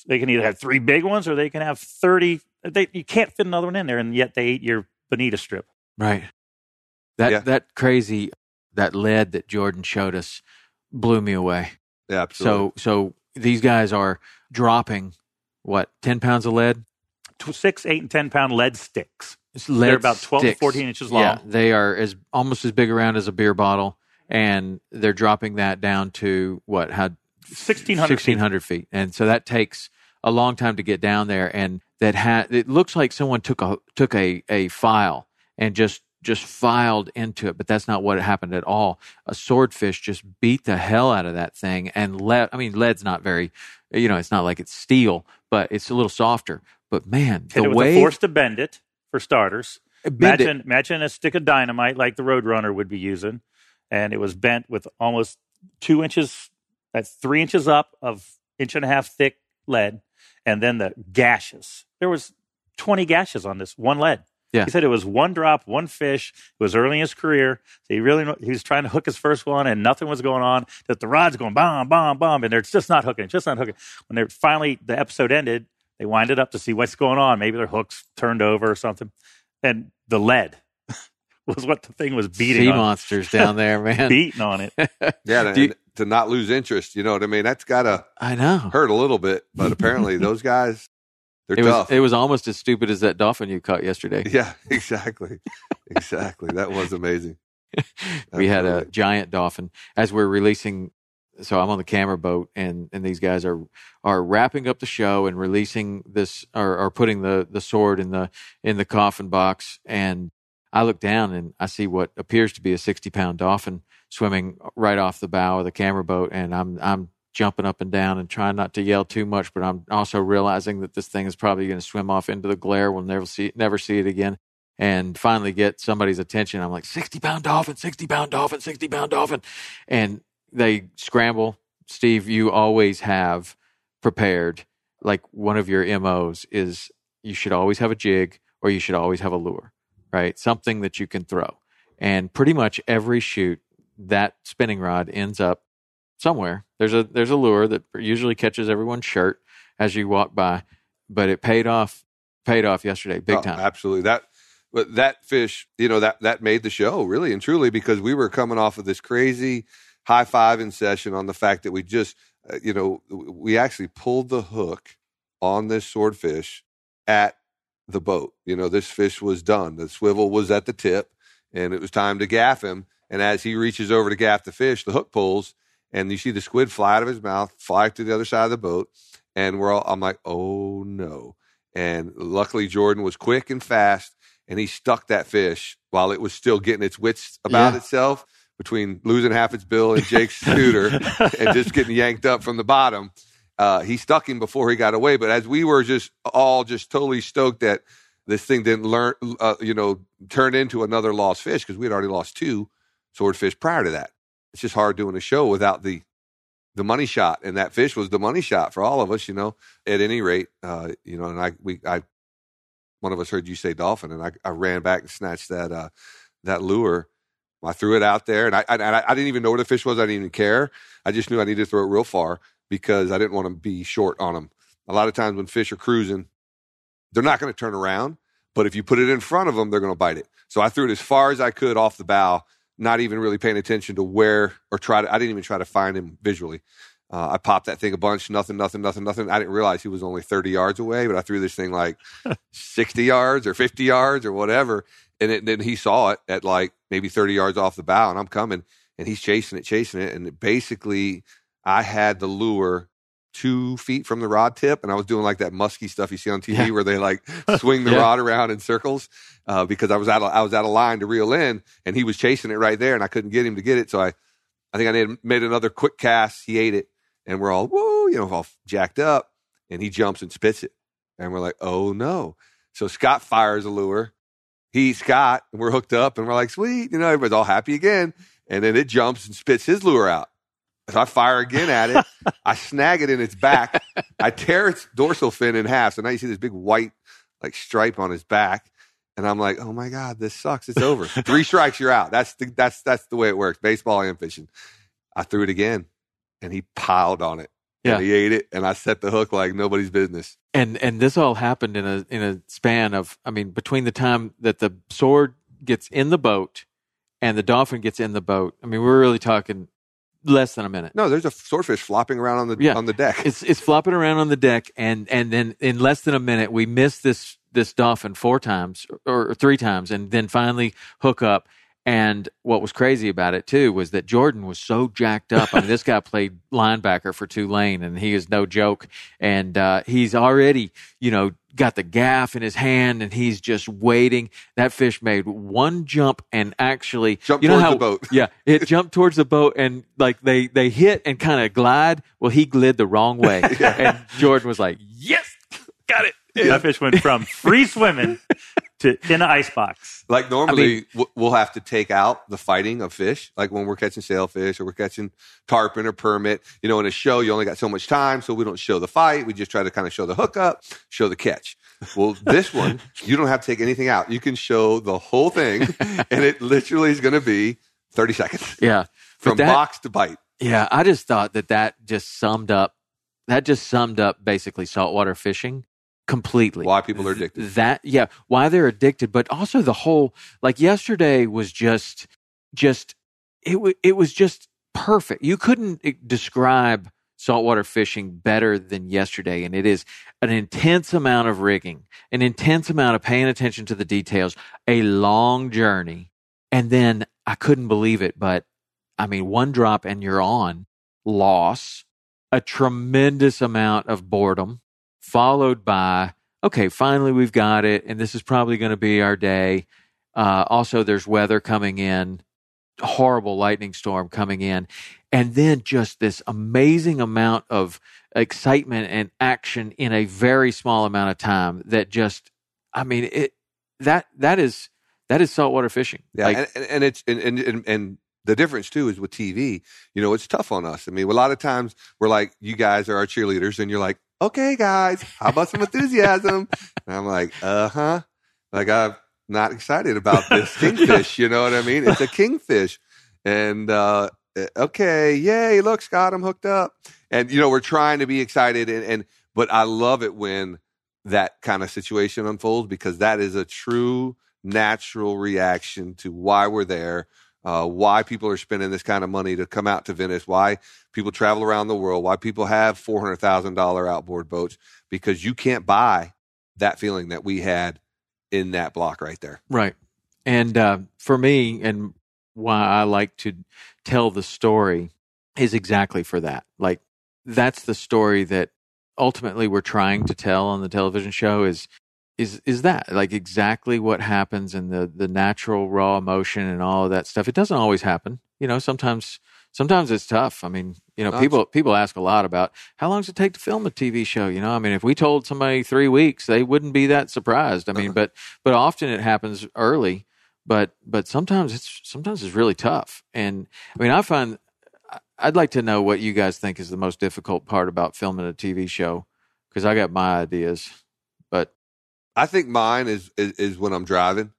They can either have three big ones or they can have 30. They, you can't fit another one in there, and yet they eat your bonita strip.
Right. That
Yeah.
that crazy that lead that Jordan showed us blew me away.
Yeah, absolutely.
So so these guys are dropping what ten pounds of lead.
Six, eight, and 10 pound lead sticks.
It's lead
They're about 12 to 14 inches long.
Yeah, they are as almost as big around as a beer bottle, and they're dropping that down to what had
1,600 feet.
1600 feet. And so that takes a long time to get down there. And that had, it looks like someone took a, took a, a file and just, just filed into it, but that's not what happened at all. A swordfish just beat the hell out of that thing and lead, I mean, lead's not very, you know, it's not like it's steel, but it's a little softer. But man, the
it with
way
forced to bend it, for starters.
bend it-
Imagine, imagine a stick of dynamite like the Roadrunner would be using, and it was bent with almost two inches, at three inches up of inch and a half thick lead, and then the gashes. There was 20 gashes on this one lead.
Yeah.
He said it was one drop, one fish. It was early in his career. So he really he was trying to hook his first one, and nothing was going on. That the rod's going bomb, bomb, bomb, and they're just not hooking, just not hooking. When they finally the episode ended, they wind it up to see what's going on. Maybe their hooks turned over or something, and the lead was what the thing was beating
sea
on,
monsters down there, man.
beating on it.
yeah, and,
Do you-
to not lose interest, you know what I mean? That's got to
I know.
hurt a little bit, but apparently those guys, they're
It was,
tough.
it was almost as stupid as that dolphin you caught yesterday.
yeah, exactly. exactly. That was amazing.
we had a giant dolphin as we're releasing so i'm on the camera boat and and these guys are are wrapping up the show and releasing this or, or putting the the sword in the in the coffin box and i look down and i see what appears to be a 60 pound dolphin swimming right off the bow of the camera boat and i'm i'm jumping up and down and trying not to yell too much but i'm also realizing that this thing is probably going to swim off into the glare we'll never see never see it again and finally get somebody's attention. I'm like, 60 pound dolphin, 60 pound dolphin, 60 pound dolphin. And they scramble. Steve, you always have prepared, like one of your MOs is you should always have a jig or you should always have a lure, right? Something that you can throw. And pretty much every shoot, that spinning rod ends up somewhere. There's a there's a lure that usually catches everyone's shirt as you walk by, but it paid off paid off yesterday, big
Oh,
time.
Absolutely. That but that fish, you know, that that made the show really and truly because we were coming off of this crazy high fiving session on the fact that we just, uh, you know, we actually pulled the hook on this swordfish at the boat. You know, this fish was done. The swivel was at the tip, and it was time to gaff him. And as he reaches over to gaff the fish, the hook pulls, and you see the squid fly out of his mouth, fly to the other side of the boat, and we're all. I'm like, oh no. And luckily, Jordan was quick and fast, and he stuck that fish while it was still getting its wits about
Yeah.
itself between losing half its bill and Jake's scooter and just getting yanked up from the bottom. Uh, he stuck him before he got away. But as we were just all just totally stoked that this thing didn't learn, uh, you know, turn into another lost fish because we had already lost two swordfish prior to that. It's just hard doing a show without the the money shot, and that fish was the money shot for all of us. You know, at any rate, uh, you know, and I we I one of us heard you say dolphin, and I, I ran back and snatched that uh, that lure. I threw it out there, and I, I I didn't even know where the fish was. I didn't even care. I just knew I needed to throw it real far because I didn't want to be short on them. A lot of times when fish are cruising, they're not going to turn around, but if you put it in front of them, they're going to bite it. So I threw it as far as I could off the bow, not even really paying attention to where or try to. I didn't even try to find him visually. Uh, I popped that thing a bunch, nothing, nothing, nothing, nothing. I didn't realize he was only 30 yards away, but I threw this thing like 60 yards or 50 yards or whatever. And it, then he saw it at like maybe 30 yards off the bow, and I'm coming, and he's chasing it, chasing it. And it basically, I had the lure two feet from the rod tip, and I was doing like that musky stuff you see on TV yeah. where they like swing the yeah. rod around in circles uh, because I was out of, I was out of line to reel in, and he was chasing it right there, and I couldn't get him to get it. So I, I think I made, made another quick cast. He ate it, and we're all woo, you know, all jacked up, and he jumps and spits it, and we're like, oh no. So Scott fires a lure. He Scott, and we're hooked up, and we're like, sweet, you know, everybody's all happy again, and then it jumps and spits his lure out. So I fire again at it. I snag it in its back. I tear its dorsal fin in half. So now you see this big white like stripe on his back. And I'm like, oh my God, this sucks. It's over. Three strikes, you're out. That's the that's that's the way it works. Baseball and fishing. I threw it again and he piled on it. Yeah. And he ate it and I set the hook like nobody's business.
And and this all happened in a in a span of I mean, between the time that the sword gets in the boat and the dolphin gets in the boat. I mean, we're really talking less than a minute.
No, there's a swordfish flopping around on the yeah. on the deck.
It's it's flopping around on the deck, and and then in less than a minute, we miss this this dolphin four times or, or three times, and then finally hook up. And what was crazy about it too was that Jordan was so jacked up. I mean, this guy played linebacker for Tulane, and he is no joke. And uh, he's already, you know, got the gaff in his hand, and he's just waiting. That fish made one jump and actually
jumped
you know
towards
how,
the boat.
yeah, it jumped towards the boat, and like they they hit and kind of glide. Well, he glid the wrong way, yeah. and Jordan was like, "Yes, got it."
Yeah. That fish went from free swimming to in an ice box.
Like normally, I mean, we'll have to take out the fighting of fish. Like when we're catching sailfish or we're catching tarpon or permit. You know, in a show, you only got so much time, so we don't show the fight. We just try to kind of show the hookup, show the catch. Well, this one, you don't have to take anything out. You can show the whole thing, and it literally is going to be thirty seconds.
Yeah,
from that, box to bite.
Yeah, I just thought that that just summed up. That just summed up basically saltwater fishing completely.
Why people are addicted.
That yeah, why they're addicted, but also the whole like yesterday was just just it w- it was just perfect. You couldn't eh, describe saltwater fishing better than yesterday and it is an intense amount of rigging, an intense amount of paying attention to the details, a long journey. And then I couldn't believe it, but I mean one drop and you're on loss, a tremendous amount of boredom followed by, okay, finally we've got it, and this is probably going to be our day. Uh, also, there's weather coming in, horrible lightning storm coming in, and then just this amazing amount of excitement and action in a very small amount of time that just, I mean, it that that is that is saltwater fishing.
Yeah, like, and, and, it's and, and and the difference too is with TV. You know, it's tough on us. I mean, a lot of times we're like, you guys are our cheerleaders, and you're like, okay, guys, how about some enthusiasm? and I'm like, uh huh. Like, I'm not excited about this kingfish. You know what I mean? It's a kingfish. And, uh, eh, okay, yay, look, Scott, I'm hooked up. And, you know, we're trying to be excited. And, and, but I love it when that kind of situation unfolds because that is a true natural reaction to why we're there uh, why people are spending this kind of money to come out to Venice, why people travel around the world, why people have $400,000 outboard boats, because you can't buy that feeling that we had in that block right there.
Right. And uh, for me, and why I like to tell the story is exactly for that. Like, that's the story that ultimately we're trying to tell on the television show is is is that like exactly what happens in the the natural raw emotion and all of that stuff. It doesn't always happen you know sometimes sometimes it's tough. I mean you know people people ask a lot about how long does it take to film a tv show you know? I mean if we told somebody three weeks they wouldn't be that surprised. I mean uh-huh. but but often it happens early but but sometimes it's sometimes it's really tough. And i mean i find i'd like to know what you guys think is the most difficult part about filming a tv show because i got my ideas
I think mine is, is, is when I'm driving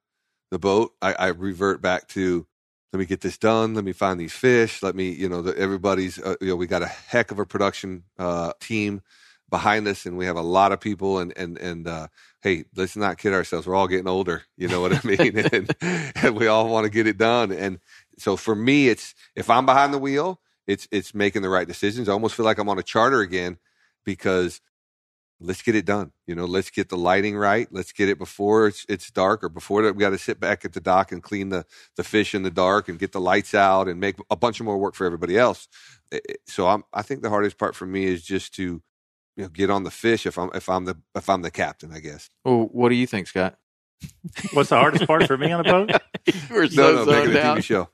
the boat. I, I, revert back to let me get this done. Let me find these fish. Let me, you know, the, everybody's, uh, you know, we got a heck of a production uh, team behind us, and we have a lot of people. And and and uh, hey, let's not kid ourselves. We're all getting older. You know what I mean? and, and we all want to get it done. And so for me, it's if I'm behind the wheel, it's it's making the right decisions. I almost feel like I'm on a charter again because let's get it done. You know, let's get the lighting right. Let's get it before it's, it's dark or before that we got to sit back at the dock and clean the, the fish in the dark and get the lights out and make a bunch of more work for everybody else. So I'm, I think the hardest part for me is just to, you know, get on the fish if I'm, if I'm the, if I'm the captain, I guess.
Well, what do you think, Scott?
What's the hardest part for me on the boat?
We're so no, no, making a TV show.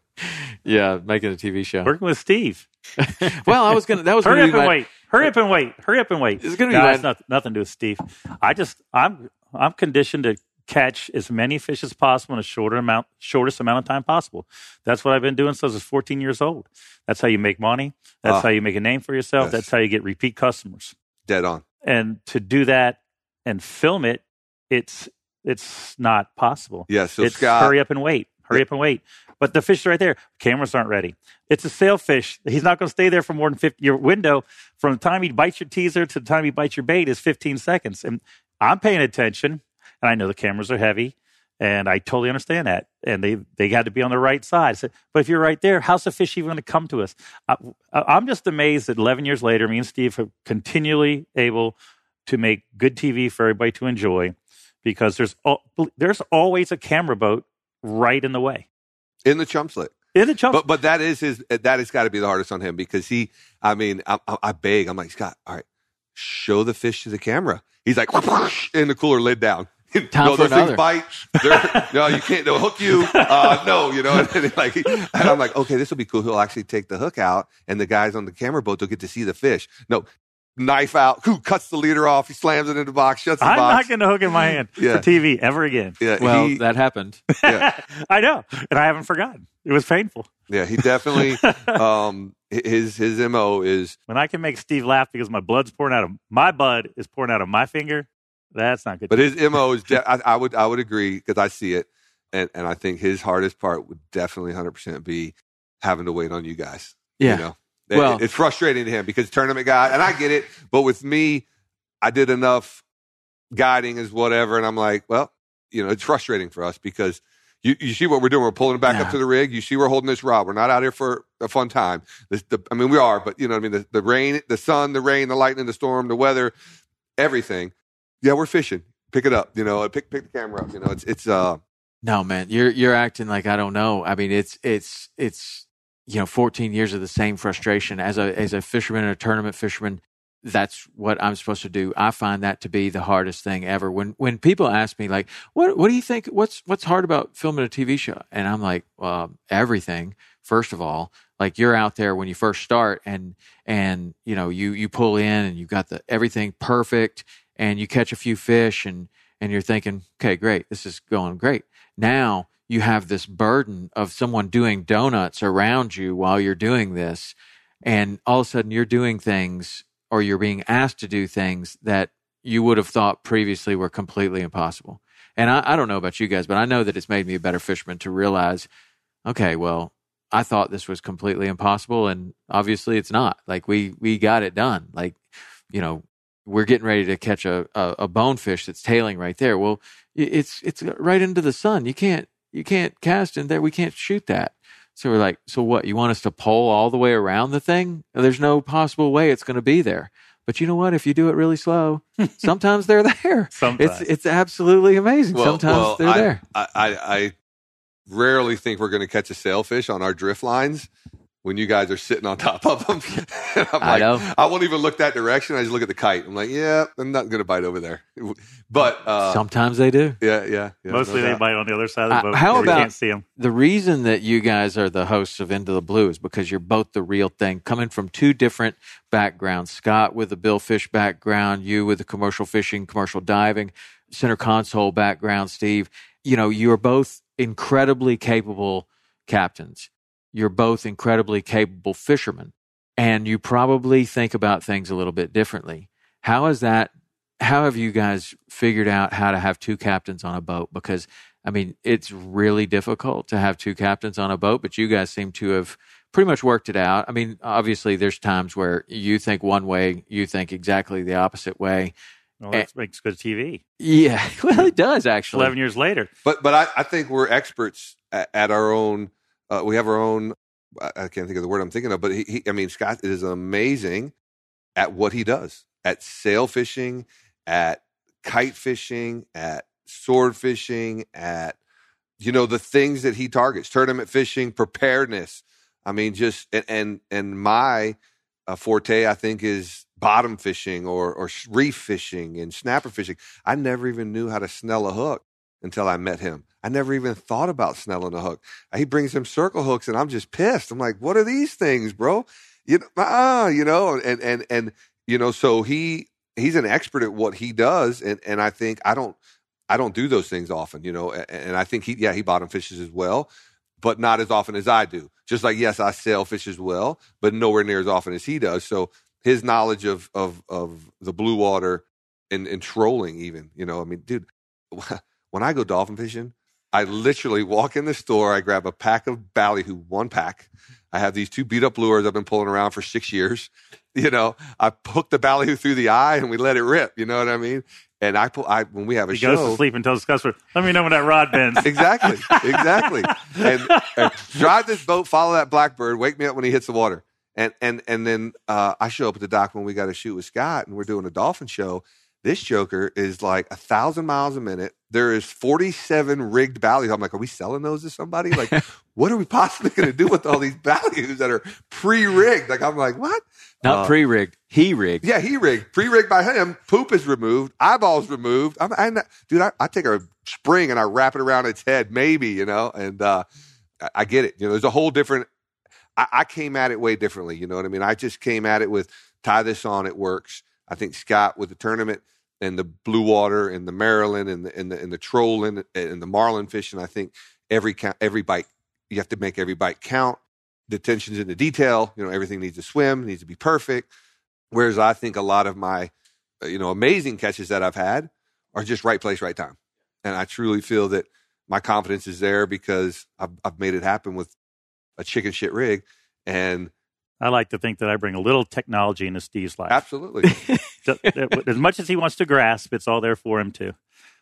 Yeah, making a TV show.
Working with Steve.
well, I was gonna. That was
hurry
gonna
up and my, wait. Hurry up and wait. Hurry up and wait.
It's gonna be
no, my, nothing to do with Steve. I just I'm I'm conditioned to catch as many fish as possible in a shorter amount, shortest amount of time possible. That's what I've been doing since I was 14 years old. That's how you make money. That's uh, how you make a name for yourself. Yes. That's how you get repeat customers.
Dead on.
And to do that and film it, it's it's not possible.
Yeah. So
it's
Scott,
hurry up and wait. Hurry up and wait. But the fish are right there. Cameras aren't ready. It's a sailfish. He's not going to stay there for more than 50. Your window from the time he bites your teaser to the time he bites your bait is 15 seconds. And I'm paying attention, and I know the cameras are heavy, and I totally understand that. And they they got to be on the right side. So, but if you're right there, how's the fish even going to come to us? I, I'm just amazed that 11 years later, me and Steve are continually able to make good TV for everybody to enjoy because there's there's always a camera boat right in the way
in the chum slick.
In the chum,
but but that is his. That has got to be the hardest on him because he. I mean, I, I, I beg. I'm like Scott. All right, show the fish to the camera. He's like, in the cooler lid down.
Time
no,
those
things bite. no, you can't. They'll hook you. Uh, no, you know. And, like, and I'm like, okay, this will be cool. He'll actually take the hook out, and the guys on the camera boat will get to see the fish. No, knife out, who cuts the leader off, he slams it in the box, shuts the
I'm
box.
I'm not going to hook in my hand yeah. for TV ever again.
Yeah,
well, he, that happened.
Yeah. I know, and I haven't forgotten. It was painful.
Yeah, he definitely. um, his his mo is
when I can make Steve laugh because my blood's pouring out of my blood is pouring out of my finger. That's not good.
But his mo is. De- I, I would I would agree because I see it, and and I think his hardest part would definitely 100 percent be having to wait on you guys.
Yeah.
You know? Well, it's frustrating to him because tournament guy, and I get it. But with me, I did enough guiding as whatever, and I'm like, well, you know, it's frustrating for us because you, you see what we're doing. We're pulling it back yeah. up to the rig. You see, we're holding this rod. We're not out here for a fun time. This, the, I mean, we are, but you know what I mean. The, the rain, the sun, the rain, the lightning, the storm, the weather, everything. Yeah, we're fishing. Pick it up. You know, pick pick the camera up. You know, it's it's uh.
No man, you're you're acting like I don't know. I mean, it's it's it's you know 14 years of the same frustration as a as a fisherman and a tournament fisherman that's what I'm supposed to do. I find that to be the hardest thing ever. When when people ask me like, "What what do you think? What's what's hard about filming a TV show?" and I'm like, everything. First of all, like you're out there when you first start, and and you know you you pull in and you got the everything perfect, and you catch a few fish, and and you're thinking, okay, great, this is going great. Now you have this burden of someone doing donuts around you while you're doing this. And all of a sudden you're doing things or you're being asked to do things that you would have thought previously were completely impossible. And I, I don't know about you guys, but I know that it's made me a better fisherman to realize, okay, well, I thought this was completely impossible, and obviously it's not. Like we we got it done. Like you know, we're getting ready to catch a, a, a bonefish that's tailing right there. Well, it's it's right into the sun. You can't you can't cast in there. We can't shoot that. So we're like, so what? You want us to pole all the way around the thing? There's no possible way it's going to be there. But you know what? If you do it really slow, sometimes they're there.
Sometimes.
It's it's absolutely amazing. Well, sometimes well, they're
I,
there.
I, I, I rarely think we're going to catch a sailfish on our drift lines when you guys are sitting on top of them. I'm
I know.
I won't even look that direction. I just look at the kite. I'm like, yeah, I'm not going to bite over there. But uh,
sometimes they do.
Yeah, yeah. yeah
Mostly no they bite on the other side of the boat.
Uh, how about
can't see them.
the reason that you guys are the hosts of Into the Blue is because you're both the real thing, coming from two different backgrounds. Scott with the billfish background, you with the commercial fishing, commercial diving, center console background. Steve, you know, you are both incredibly capable captains you're both incredibly capable fishermen and you probably think about things a little bit differently. How is that how have you guys figured out how to have two captains on a boat? Because I mean, it's really difficult to have two captains on a boat, but you guys seem to have pretty much worked it out. I mean, obviously, there's times where you think one way, you think exactly the opposite way.
Well, that makes good TV.
Yeah, well, it does actually.
Eleven years later,
But but I, I think we're experts at, at our own. Uh, we have our own. I can't think of the word I'm thinking of, but he, he, I mean, Scott is amazing at what he does at sail fishing, at kite fishing, at sword fishing, at you know the things that he targets, tournament fishing, preparedness. I mean, just and and, and my uh, forte, I think, is bottom fishing or or reef fishing and snapper fishing. I never even knew how to snell a hook until I met him. I never even thought about snelling a hook. He brings him circle hooks, and I'm just pissed. I'm like, what are these things, bro? You know, ah, you know, and and and you know, so he he's an expert at what he does, and and I think I don't I don't do those things often, you know, and, and I think he yeah he bottom fishes as well, but not as often as I do. Just like yes, I sail fish as well, but nowhere near as often as he does. So his knowledge of of of the blue water and, and trolling, even you know, I mean, dude, when I go dolphin fishing, I literally walk in the store, I grab a pack of ballyhoo, one pack. I have these two beat up lures I've been pulling around for six years. You know, I hook the ballyhoo through the eye and we let it rip. You know what I mean? And I pull, I when we have a
he
show,
goes to sleep and tells his customer, "Let me know when that rod bends."
exactly, exactly. And, and drive this boat, follow that blackbird, wake me up when he hits the water. And and and then uh, I show up at the dock when we got to shoot with Scott, and we're doing a dolphin show. This joker is like a thousand miles a minute. There is forty-seven rigged ballyhoo. I'm like, are we selling those to somebody? Like, what are we possibly going to do with all these ballyhoos that are pre-rigged? Like, I'm like, what?
Not
Uh,
pre rigged, he rigged.
yeah, he rigged, pre-rigged by him. Poop is removed, eyeballs removed. I'm, I'm not, dude. I, I take a spring and I wrap it around its head, maybe you know. And uh, I, I get it. You know, there's a whole different. I, I came at it way differently. You know what I mean? I just came at it with tie this on, it works. I think Scott with the tournament and the blue water and the Maryland and the and the, and the trolling and the marlin fishing. I think every count, every bite you have to make every bite count. The attention's in the detail. You know, everything needs to swim, needs to be perfect. Whereas I think a lot of my, uh, you know, amazing catches that I've had are just right place, right time. And I truly feel that my confidence is there because I've, I've made it happen with a chicken shit rig. And
I like to think that I bring a little technology into Steve's life.
absolutely,
as much as he wants to grasp, it's all there for him too.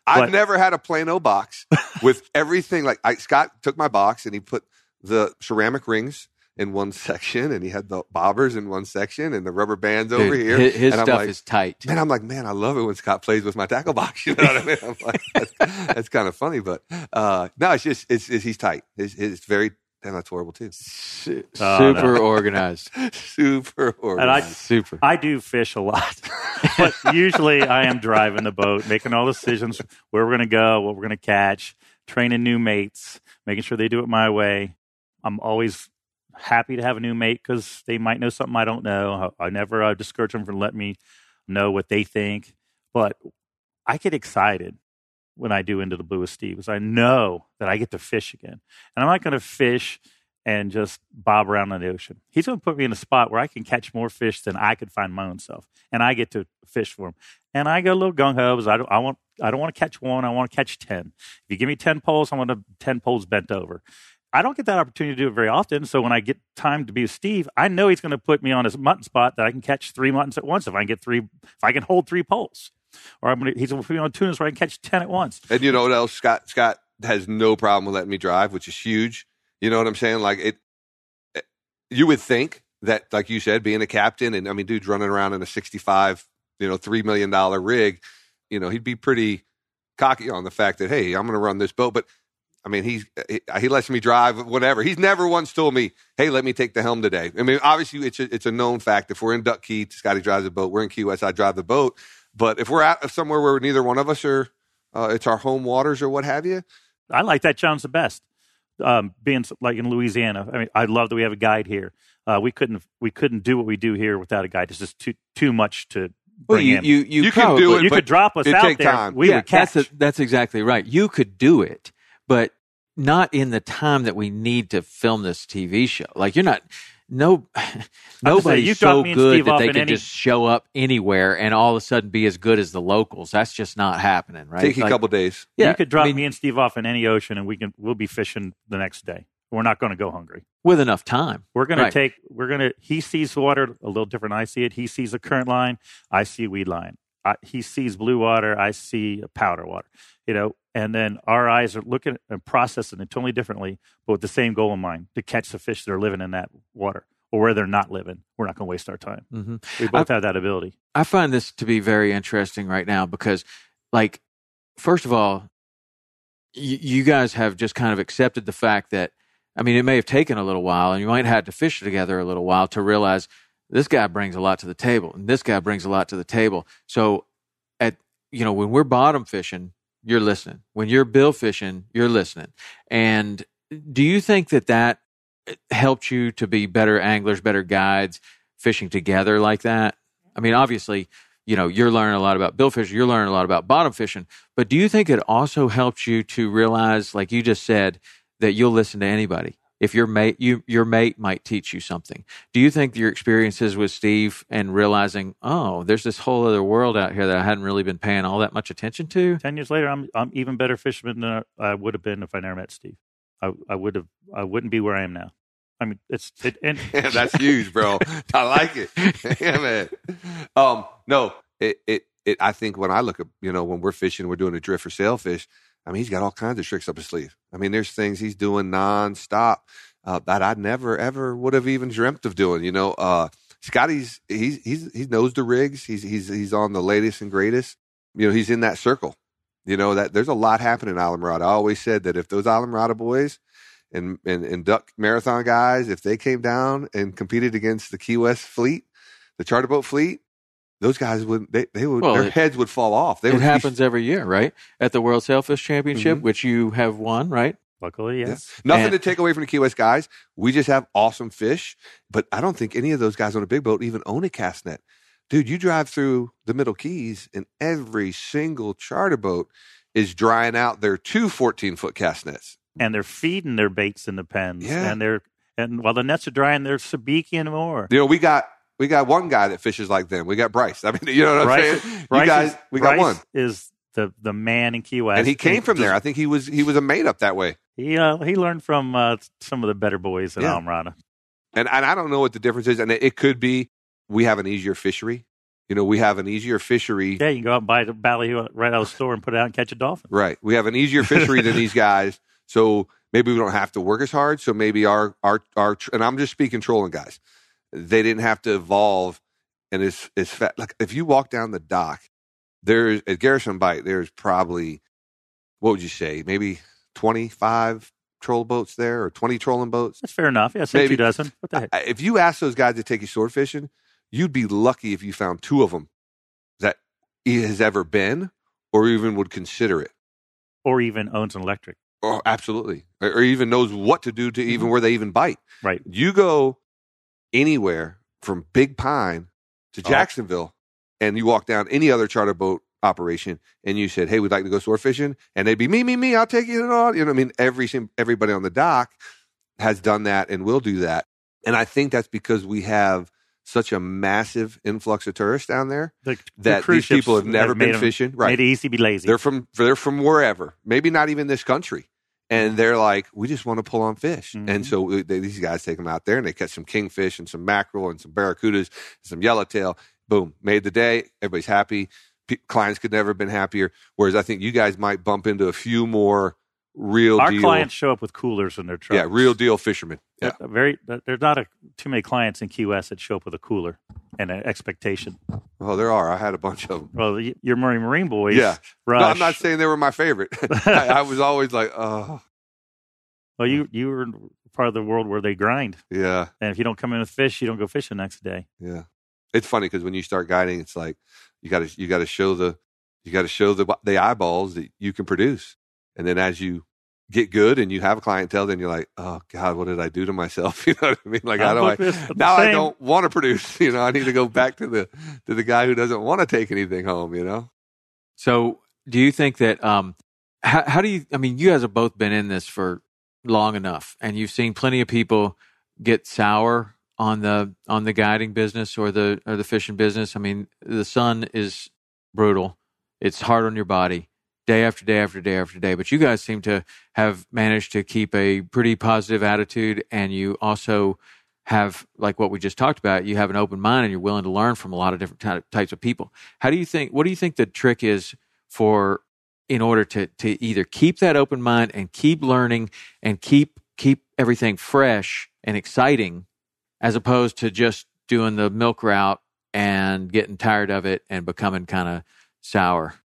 I've
But-
never had a Plano box with everything. Like I, Scott took my box and he put the ceramic rings in one section and he had the bobbers in one section and the rubber bands over here.
His, his
and I'm
stuff
like,
is tight.
Man, I'm like, man, I love it when Scott plays with my tackle box. You know what I mean? I'm like, that's, that's kind of funny, but uh, no, it's just it's, it's he's tight. It's, it's very and that's horrible too.
Su-
Oh,
super organized.
Super
And I,
organized.
Super.
I do fish a lot, but usually I am driving the boat, making all the decisions where we're going to go, what we're going to catch, training new mates, making sure they do it my way. I'm always happy to have a new mate because they might know something I don't know. I, I never uh, discourage them from letting me know what they think, but I get excited when I do into the blue with Steve is I know that I get to fish again, and I'm not going to fish and just bob around in the ocean. He's going to put me in a spot where I can catch more fish than I could find my own self, and I get to fish for him. And I go a little gung ho because I don't, I want, I don't want to catch one. I want to catch ten. If you give me ten poles, I want to ten poles bent over. I don't get that opportunity to do it very often. So when I get time to be with Steve, I know he's going to put me on his mutton spot that I can catch three muttons at once if I can get three, if I can hold three poles. Or I'm gonna, he's going to put me on tunas where I can catch ten at once.
And you know what else? Scott Scott has no problem with letting me drive, which is huge. You know what I'm saying? Like it, it- you would think that, like you said, being a captain, and I mean, dude's running around in a 65, you know, three million dollar rig. You know, he'd be pretty cocky on the fact that hey, I'm going to run this boat. But I mean, he's he, he lets me drive whatever. He's never once told me, hey, let me take the helm today. I mean, obviously, it's a, it's a known fact. If we're in Duck Key, Scotty drives the boat. We're in Key West, I drive the boat. But if we're out somewhere where neither one of us are, uh, it's our home waters or what have you.
I like that challenge the best. Um, being like in Louisiana, I mean, I love that we have a guide here. Uh, we couldn't we couldn't do what we do here without a guide. It's just too too much to
Well,
bring
you,
in.
you, you,
You can
probably,
do it,
you could drop us
it
out there.
time.
We
yeah,
would catch.
That's, a, that's exactly right. You could do it, but not in the time that we need to film this TV show. Like you're not no
say,
nobody's
you
so
drop me and
good that they can
any-
just show up anywhere and all of a sudden be as good as the locals. That's just not happening, right?
Take you a couple days.
Yeah,
you could drop
I mean,
me and Steve off in any ocean, and we can we'll be fishing the next day. We're not going to go hungry.
with enough time.
We're going to take. We're going to. He sees water a little different. I see it. He sees a current line. I see weed line. I, he sees blue water. I see powder water. You know, and then our eyes are looking and processing it totally differently, but with the same goal in mind: to catch the fish that are living in that water or where they're not living. We're not going to waste our time.
hmm
We both have that ability.
I find this to be very interesting right now because, like, first of all, you guys have just kind of accepted the fact that, I mean, it may have taken a little while and you might have had to fish together a little while to realize this guy brings a lot to the table and this guy brings a lot to the table. So, at, you know, when we're bottom fishing, you're listening. When you're bill fishing, you're listening. And do you think that that eh, helped you to be better anglers, better guides, fishing together like that? I mean, obviously, you know, you're learning a lot about bill fishing, you're learning a lot about bottom fishing, but do you think it also helped you to realize, like you just said, that you'll listen to anybody? If your mate, you, your mate might teach you something. Do you think your experiences with Steve and realizing, oh, there's this whole other world out here that I hadn't really been paying all that much attention to?
Ten years later, I'm I'm even better fisherman than I would have been if I never met Steve. I I would have I wouldn't be where I am now. I mean, it's it, and
Yeah, that's huge, bro. I like it. yeah, man. Um, no, it, it, it, I think when I look at, you know, when we're fishing, we're doing a drift for sailfish. I mean, he's got all kinds of tricks up his sleeve. I mean, there's things he's doing nonstop uh, that I never, ever would have even dreamt of doing. You know, uh, Scotty's, he's, he's, he knows the rigs. He's, he's, he's on the latest and greatest. You know, he's in that circle. You know, that there's a lot happening in Islamorada. I always said that if those Islamorada boys, and, and and duck marathon guys, if they came down and competed against the Key West fleet, the charter boat fleet, those guys would they, they would
Well,
their
it-
heads would fall off. They
it
would be-
happens every year, right? At the World Sailfish Championship,
Mhm.
which you have won, right?
luckily,
Yeah.
yes.
Nothing
And-
to take away from the Key West guys. We just have awesome fish, but I don't think any of those guys on a big boat even own a cast net. Dude, you drive through the Middle Keys and every single charter boat is drying out their two 14 foot cast nets.
And they're feeding their baits in the pens,
Yeah.
and they're and while the nets are drying, they're sabiking more.
You know, we got we got one guy that fishes like them. We got Bryce. I mean, you know what I'm saying?
Bryce
you guys,
is-
we got
Bryce
one.
Is the the man in Key West,
and he came from
just-
there. I think he was he was a made up that way.
He uh, he learned from uh, some of the better boys in
Yeah.
Islamorada.
And and I don't know what the difference is. And it, it could be we have an easier fishery. You know, we have an easier fishery.
Yeah, you can go out and buy the ballyhoo right out of the store and put it out and catch a dolphin.
Right. We have an easier fishery than these guys. So maybe we don't have to work as hard. So maybe our our our and I'm just speaking trolling guys. They didn't have to evolve and it's it's fat. Like if you walk down the dock, there's at Garrison Bight, there's probably what would you say, maybe 25 troll boats there or 20 trolling boats.
That's fair enough. Yeah, say
Maybe.
two dozen. What the heck?
If you ask those guys to take you sword fishing, you'd be lucky if you found two of them that he has ever been or even would consider it.
Or even owns an electric.
Oh, absolutely. Or, or even knows what to do to even mm-hmm. where they even bite.
Right.
You go anywhere from Big Pine to
Oh.
Jacksonville and you walk down any other charter boat operation and you said, Hey, we'd like to go sword fishing. And they'd be me, me, me, I'll take you on. You know what I mean? Every everybody on the dock has done that and will do that. And I think that's because we have such a massive influx of tourists down there
The, the
that
cruise
these people have never been
'em-
fishing. Right.
Made it easy to be lazy.
They're from they're from wherever, maybe not even this country, and they're like, we just want to pull on fish,
Mhm.
and so uh, they, these guys take them out there and they catch some kingfish and some mackerel and some barracudas, and some yellowtail. Boom, made the day. Everybody's happy. P- clients could never have been happier. Whereas I think you guys might bump into a few more real
Our
deal,
clients show up with coolers in their trucks.
yeah, real deal fishermen. Yeah,
They're Very. There's not a, too many clients in Key West that show up with a cooler and an expectation.
oh, there are. I had a bunch of them.
Well, your Marine Marine boys.
Yeah.
Rush.
No, I'm not saying they were my favorite. I, I was always like, oh,
Well, you you were part of the world where they grind,
yeah.
and if you don't come in with fish, you don't go fishing the next day.
Yeah, it's funny because when you start guiding, it's like you got to you got to show the you got to show the the eyeballs that you can produce, and then as you get good and you have a clientele, then you're like, oh God, what did I do to myself? You know what I mean? Like, how
I'm
do I
with this- the
now? I don't want to produce. You know, I need to go back to the to the guy who doesn't want to take anything home. You know?
So, do you think that? Um, how, how do you? I mean, you guys have both been in this for long enough, and you've seen plenty of people get sour on the on the guiding business or the or the fishing business. I mean, the sun is brutal. It's hard on your body day after day after day after day. But you guys seem to have managed to keep a pretty positive attitude, and you also have like what we just talked about. You have an open mind, and you're willing to learn from a lot of different types of people. How do you think? What do you think the trick is for in order to to either keep that open mind and keep learning and keep keep everything fresh and exciting, as opposed to just doing the milk route and getting tired of it and becoming kind of sour.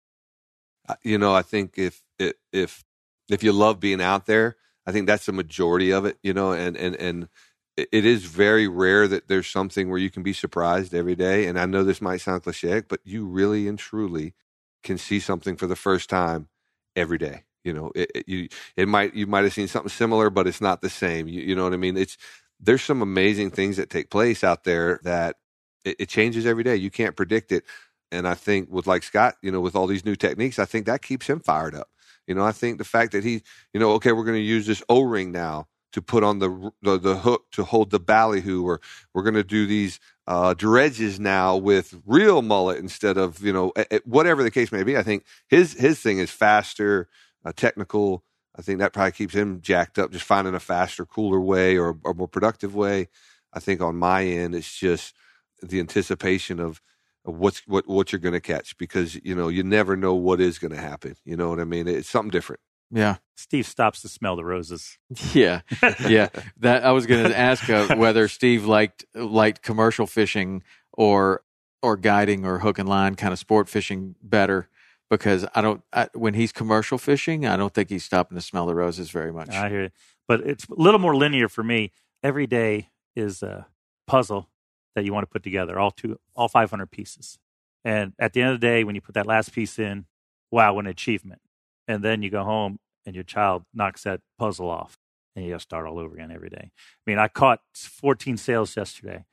You know, I think if if if you love being out there, I think that's the majority of it. You know, and and and it is very rare that there's something where you can be surprised every day. And I know this might sound cliche, but you really and truly can see something for the first time every day. You know, it, it you it might you might have seen something similar, but it's not the same. You, you know what I mean? It's there's some amazing things that take place out there that it, it changes every day. You can't predict it. And I think with like Scott, you know, with all these new techniques, I think that keeps him fired up. You know, I think the fact that he, you know, okay, we're going to use this O ring now to put on the, the, the hook to hold the ballyhoo, or we're going to do these uh, dredges now with real mullet instead of you know whatever the case may be. I think his his thing is faster, uh, technical. I think that probably keeps him jacked up, just finding a faster, cooler way or a more productive way. I think on my end, it's just the anticipation of what's what what you're going to catch because you know you never know what is going to happen. You know what I mean? It's something different.
Yeah.
Steve stops to smell the roses.
Yeah, yeah. That I was going to ask uh, whether Steve liked liked commercial fishing or or guiding or hook and line kind of sport fishing better because I don't I, when he's commercial fishing, I don't think he's stopping to smell the roses very much.
I hear, you. but it's a little more linear for me. Every day is a puzzle that you want to put together, all two, all 500 pieces. And at the end of the day, when you put that last piece in, wow, what an achievement! And then you go home and your child knocks that puzzle off, and you got to start all over again every day. I mean, I caught 14 sales yesterday.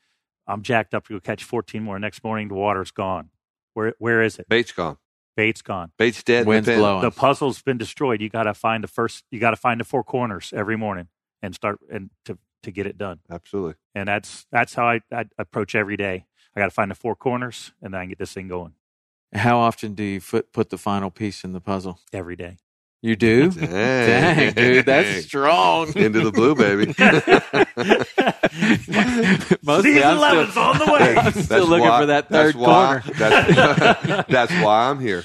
I'm jacked up to go catch 14 more. Next morning, the water's gone. Where where is it?
Bait's gone.
Bait's gone.
Bait's dead.
Wind's
the
blowing.
The puzzle's been destroyed. You got to find the first. You got to find the four corners every morning and start and to to get it done.
Absolutely.
And that's that's how I, I approach every day. I got to find the four corners and then I can get this thing going
How often do you put put the final piece in the puzzle?
every day.
You do?
Dang,
Dang, dude, that's strong.
into the blue, baby.
Mostly,
Season
I'm
11's
still,
on the way.
I'm still
That's
looking
why-
for that
that's
third
why-
corner.
That's, that's why I'm here.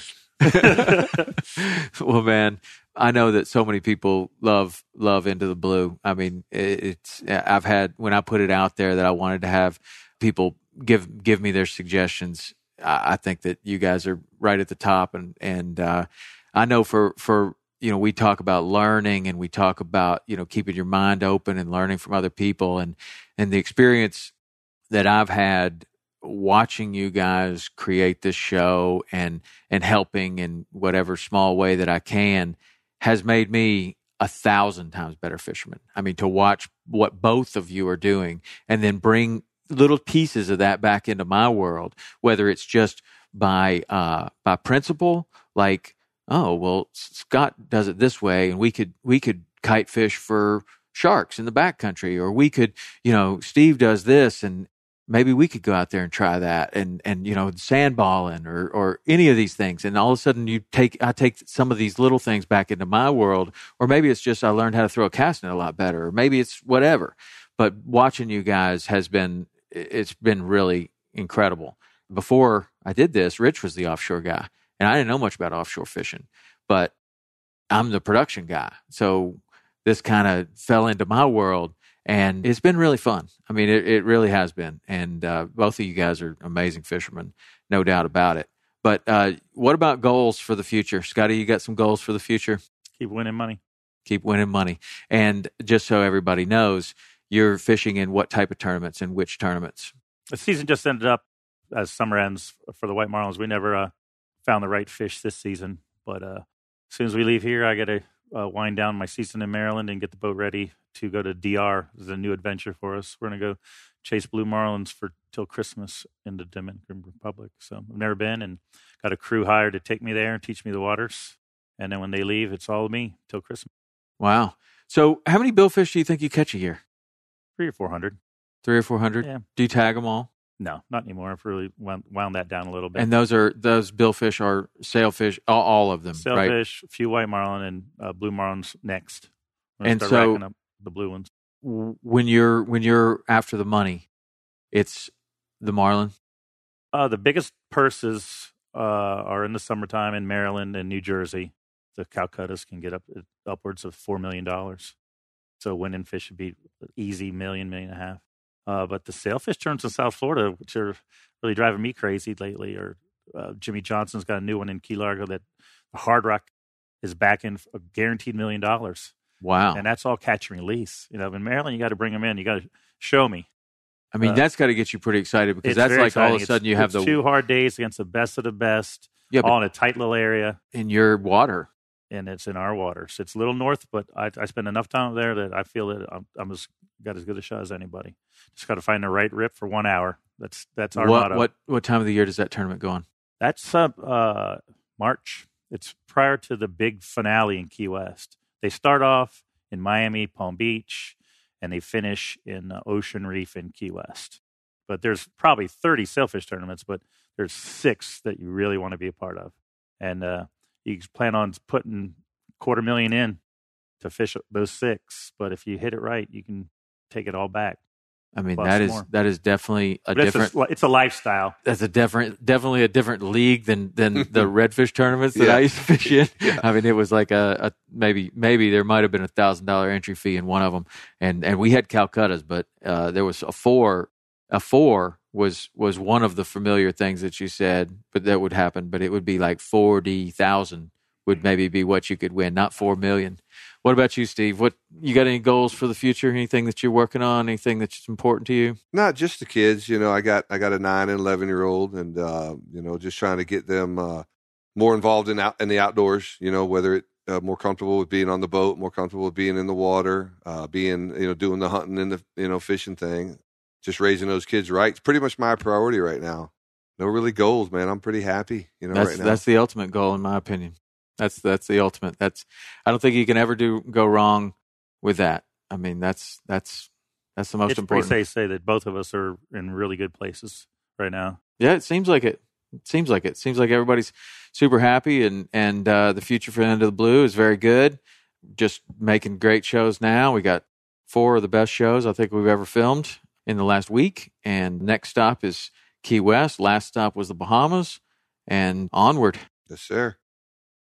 well, man, I know that so many people love love Into the Blue. I mean, it's I've had when I put it out there that I wanted to have people give give me their suggestions. I, think that you guys are right at the top, and and uh, I know for for you know we talk about learning and we talk about you know keeping your mind open and learning from other people and and the experience that I've had watching you guys create this show and and helping in whatever small way that I can has made me a thousand times better fisherman. I mean, to watch what both of you are doing and then bring little pieces of that back into my world, whether it's just by uh, by principle, like oh well, Scott does it this way, and we could we could kite fish for sharks in the backcountry, or we could you know Steve does this and maybe we could go out there and try that and and you know sandballing or or any of these things. And all of a sudden you take I take some of these little things back into my world or maybe it's just I learned how to throw a cast net a lot better or maybe it's whatever. But watching you guys has been it's been really incredible. Before I did this Rich was the offshore guy and I didn't know much about offshore fishing but I'm the production guy. So this kind of fell into my world and it's been really fun. I mean, it, it really has been. And uh, both of you guys are amazing fishermen, no doubt about it. But uh, what about goals for the future, Scotty? You got some goals for the future?
Keep winning money.
Keep winning money, and just so everybody knows, you're fishing in what type of tournaments and which tournaments?
The season just ended up as summer ends for the White Marlins. We never uh, found the right fish this season, but uh, as soon as we leave here, I got to uh, wind down my season in Maryland and get the boat ready to go to DR. This is a new adventure for us. We're going to go chase blue marlins for till Christmas in the Dominican Republic. So I've never been and got a crew hired to take me there and teach me the waters. And then when they leave, it's all me till Christmas.
Wow. So, how many billfish do you think you catch a year?
Three or four hundred.
three or four hundred.
Yeah.
Do you tag them all?
No, not anymore. I've really wound, wound that down a little bit.
And those are those billfish are sailfish, all, all of them, right?
Sailfish, a few white marlin, and uh, blue marlins next.
And so-
the blue ones.
When you're when you're after the money, it's the marlin.
Uh, the biggest purses uh, are in the summertime in Maryland and New Jersey. The Calcuttas can get up upwards of four million dollars. So winning fish would be easy million, million and a half. Uh, but the sailfish terms in South Florida, which are really driving me crazy lately, or uh, Jimmy Johnson's got a new one in Key Largo that Hard Rock is back in a guaranteed million dollars,
Wow.
and that's all catch and release. You know, in Maryland, you got to bring them in. You got to show me.
I mean,
uh,
that's got to get you pretty excited because that's like all of a
exciting.
sudden
It's-
you have the
two hard days against the best of the best,
yeah,
all in a tight little area.
in your water.
And it's in our waters. It's a little north, but I, I spend enough time there that I feel that I'm, I'm as got as good a shot as anybody. Just got to find the right rip for one hour. That's that's our
what
motto.
what what time of the year does that tournament go on?
That's uh, uh, March. It's prior to the big finale in Key West. They start off in Miami, Palm Beach, and they finish in uh, Ocean Reef in Key West. But there's probably 30 sailfish tournaments, but there's six that you really want to be a part of. And uh, you plan on putting quarter million in to fish those six. But if you hit it right, you can take it all back.
I mean, that is
more.
that is definitely a
But it's,
different.
a, it's a lifestyle.
that's a different, definitely a different league than than the redfish tournaments that
Yeah.
I used to fish in.
Yeah.
I mean, it was like a, a maybe maybe there might have been a thousand dollar entry fee in one of them, and and we had Calcuttas, but uh, there was a four. A four was was one of the familiar things that you said, but that would happen. But it would be like forty thousand would maybe be what you could win, not four million. What about you, Steve? What you got any goals for the future? Anything that you're working on? Anything that's important to you?
Not just the kids, you know. I got I got a nine and eleven year old, and uh, you know, just trying to get them uh, more involved in out in the outdoors. You know, whether it uh, more comfortable with being on the boat, more comfortable with being in the water, uh, being you know doing the hunting and the you know fishing thing. Just raising those kids right. It's pretty much my priority right now. No really goals, man. I'm pretty happy, you know,
that's
right now.
that's the ultimate goal, in my opinion. That's that's the ultimate. That's I don't think you can ever do go wrong with that. I mean, that's that's that's the most
it's
important.
pretty safe to say that both of us are in really good places right now.
Yeah, it seems like it. It seems like it. Seems like everybody's super happy, and and uh, the future for Into the Blue is very good. Just making great shows now. We got four of the best shows I think we've ever filmed in the last week, and next stop is Key West. Last stop was the Bahamas, and onward.
yes, sir.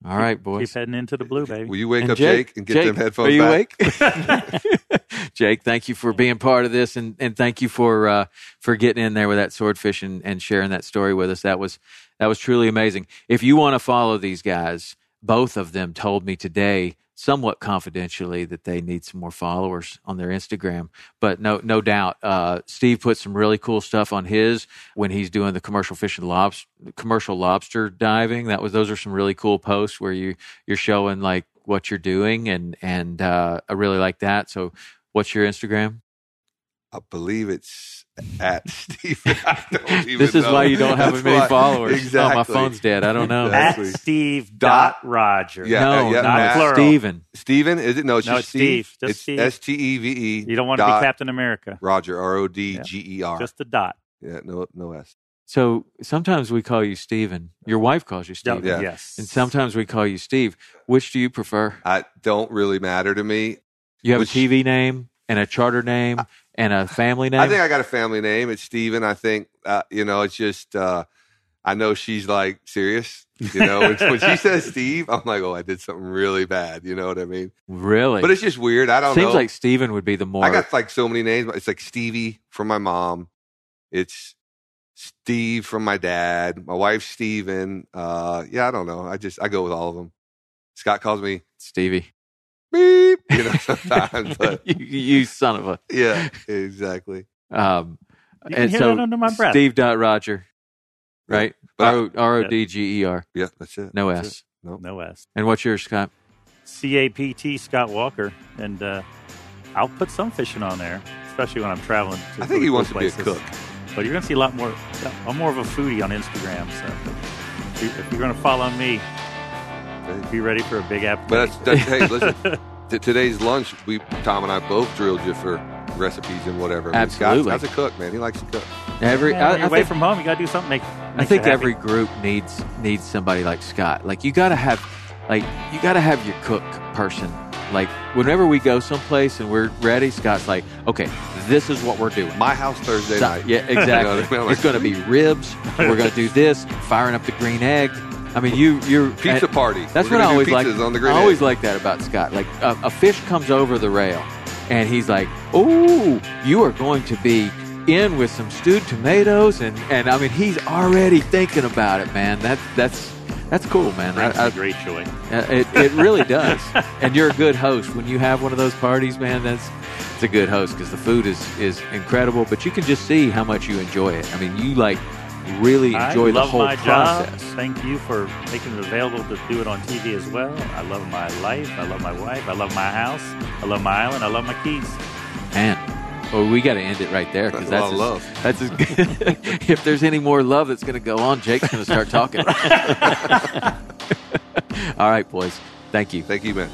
All right,
Keep
boys.
heading into the blue, baby.
Will you wake
And
up Jake, and get them headphones
Are you
back?
awake? Jake, thank you for being part of this, and, and thank you for uh, for getting in there with that swordfish and, and sharing that story with us. That was that was truly amazing. If you want to follow these guys, both of them told me today, somewhat confidentially, that they need some more followers on their Instagram. But no no doubt, uh, Steve put some really cool stuff on his when he's doing the commercial fishing lobster commercial lobster diving. That was those are some really cool posts where you you're showing like what you're doing and and uh, I really like that. So what's your Instagram?
I believe it's at Steve. I don't even
This is
know.
why you don't have
That's
many
why-
followers.
Exactly.
Oh, my phone's dead. I don't know.
Exactly.
At Steve
Dot-
dot Rodger.
Yeah,
no,
uh, yeah,
not
at-
plural.
Steven.
Steven, is it? No, it's
No,
just
it's Steve. Just
it's
Steve.
S T E V E.
You don't want to be Captain America.
Roger, R O D G E R.
Just the dot.
Yeah, no, no S.
So sometimes we call you Steven. Your wife calls you Steven.
Yeah.
Yes.
And sometimes we call you Steve. Which do you prefer?
I don't really matter to me.
You have
Which-
a TV name and a charter name and a family name.
I think I got a family name. It's Steven. I think, uh, you know, it's just, uh, I know she's like serious. You know, when, when she says Steve, I'm like, oh, I did something really bad. You know what I mean?
really.
But it's just weird. I don't know.
Seems
know.
like Steven would be the more.
I got like so many names. It's like Stevie from my mom. It's Steve from my dad. My wife Steven. Uh, yeah, I don't know. I just I go with all of them. Scott calls me
Stevie.
Beep, you know, sometimes, but
you, you son of a.
yeah, exactly.
Um,
You
and
hear
so
under my breath.
Steve dot Rodger, right?
But I-
R O- R O D G E R.
yeah, that's it.
No
That's
S.
it. No.
No S.
And what's yours, Scott?
C A P T Scott Walker, and uh, I'll put some fishing on there, especially when I'm traveling. To
I think he
cool
wants to be a cook.
But you're going to see a lot more. I'm more of a foodie on Instagram, so if you're going to follow me, be ready for a big appetite.
But that's, that's hey, listen. T- today's lunch, we Tom and I both drilled you for recipes and whatever. I mean,
Absolutely.
Scott's, Scott's a cook, man. He likes to cook.
Every
Yeah,
I,
you're
I
away
think,
from home, you got to do something. Make,
I think every group needs needs somebody like Scott. Like you got to have like you got to have your cook person. Like whenever we go someplace and we're ready, Scott's like, okay, this is what we're doing.
My house Thursday
So-
night.
yeah,
You know
exactly.
I mean? I'm
it's going to be ribs. We're going to do this, firing up the green egg. I mean, you you're
Pizza
and
party.
That's
We're
what I always like.
on the green
I always like that about Scott. Like a, a fish comes over the rail, and he's like, "Oh, you are going to be." In with some stewed tomatoes, and, and I mean he's already thinking about it, man. That that's that's cool, man.
Brings
I,
great joy.
It it really does. and you're a good host when you have one of those parties, man. That's it's a good host because the food is is incredible. But you can just see how much you enjoy it. I mean, you like really enjoy
I
the whole
my job.
process.
Thank you for making it available to do it on TV as well. I love my life. I love my wife. I love my house. I love my island. I love my keys.
Man, well, we got to end it right there because
That's
that's
a lot of
as- That's as, if there's any more love that's going to go on, Jake's going to start talking. All right, boys. Thank you.
Thank you, man.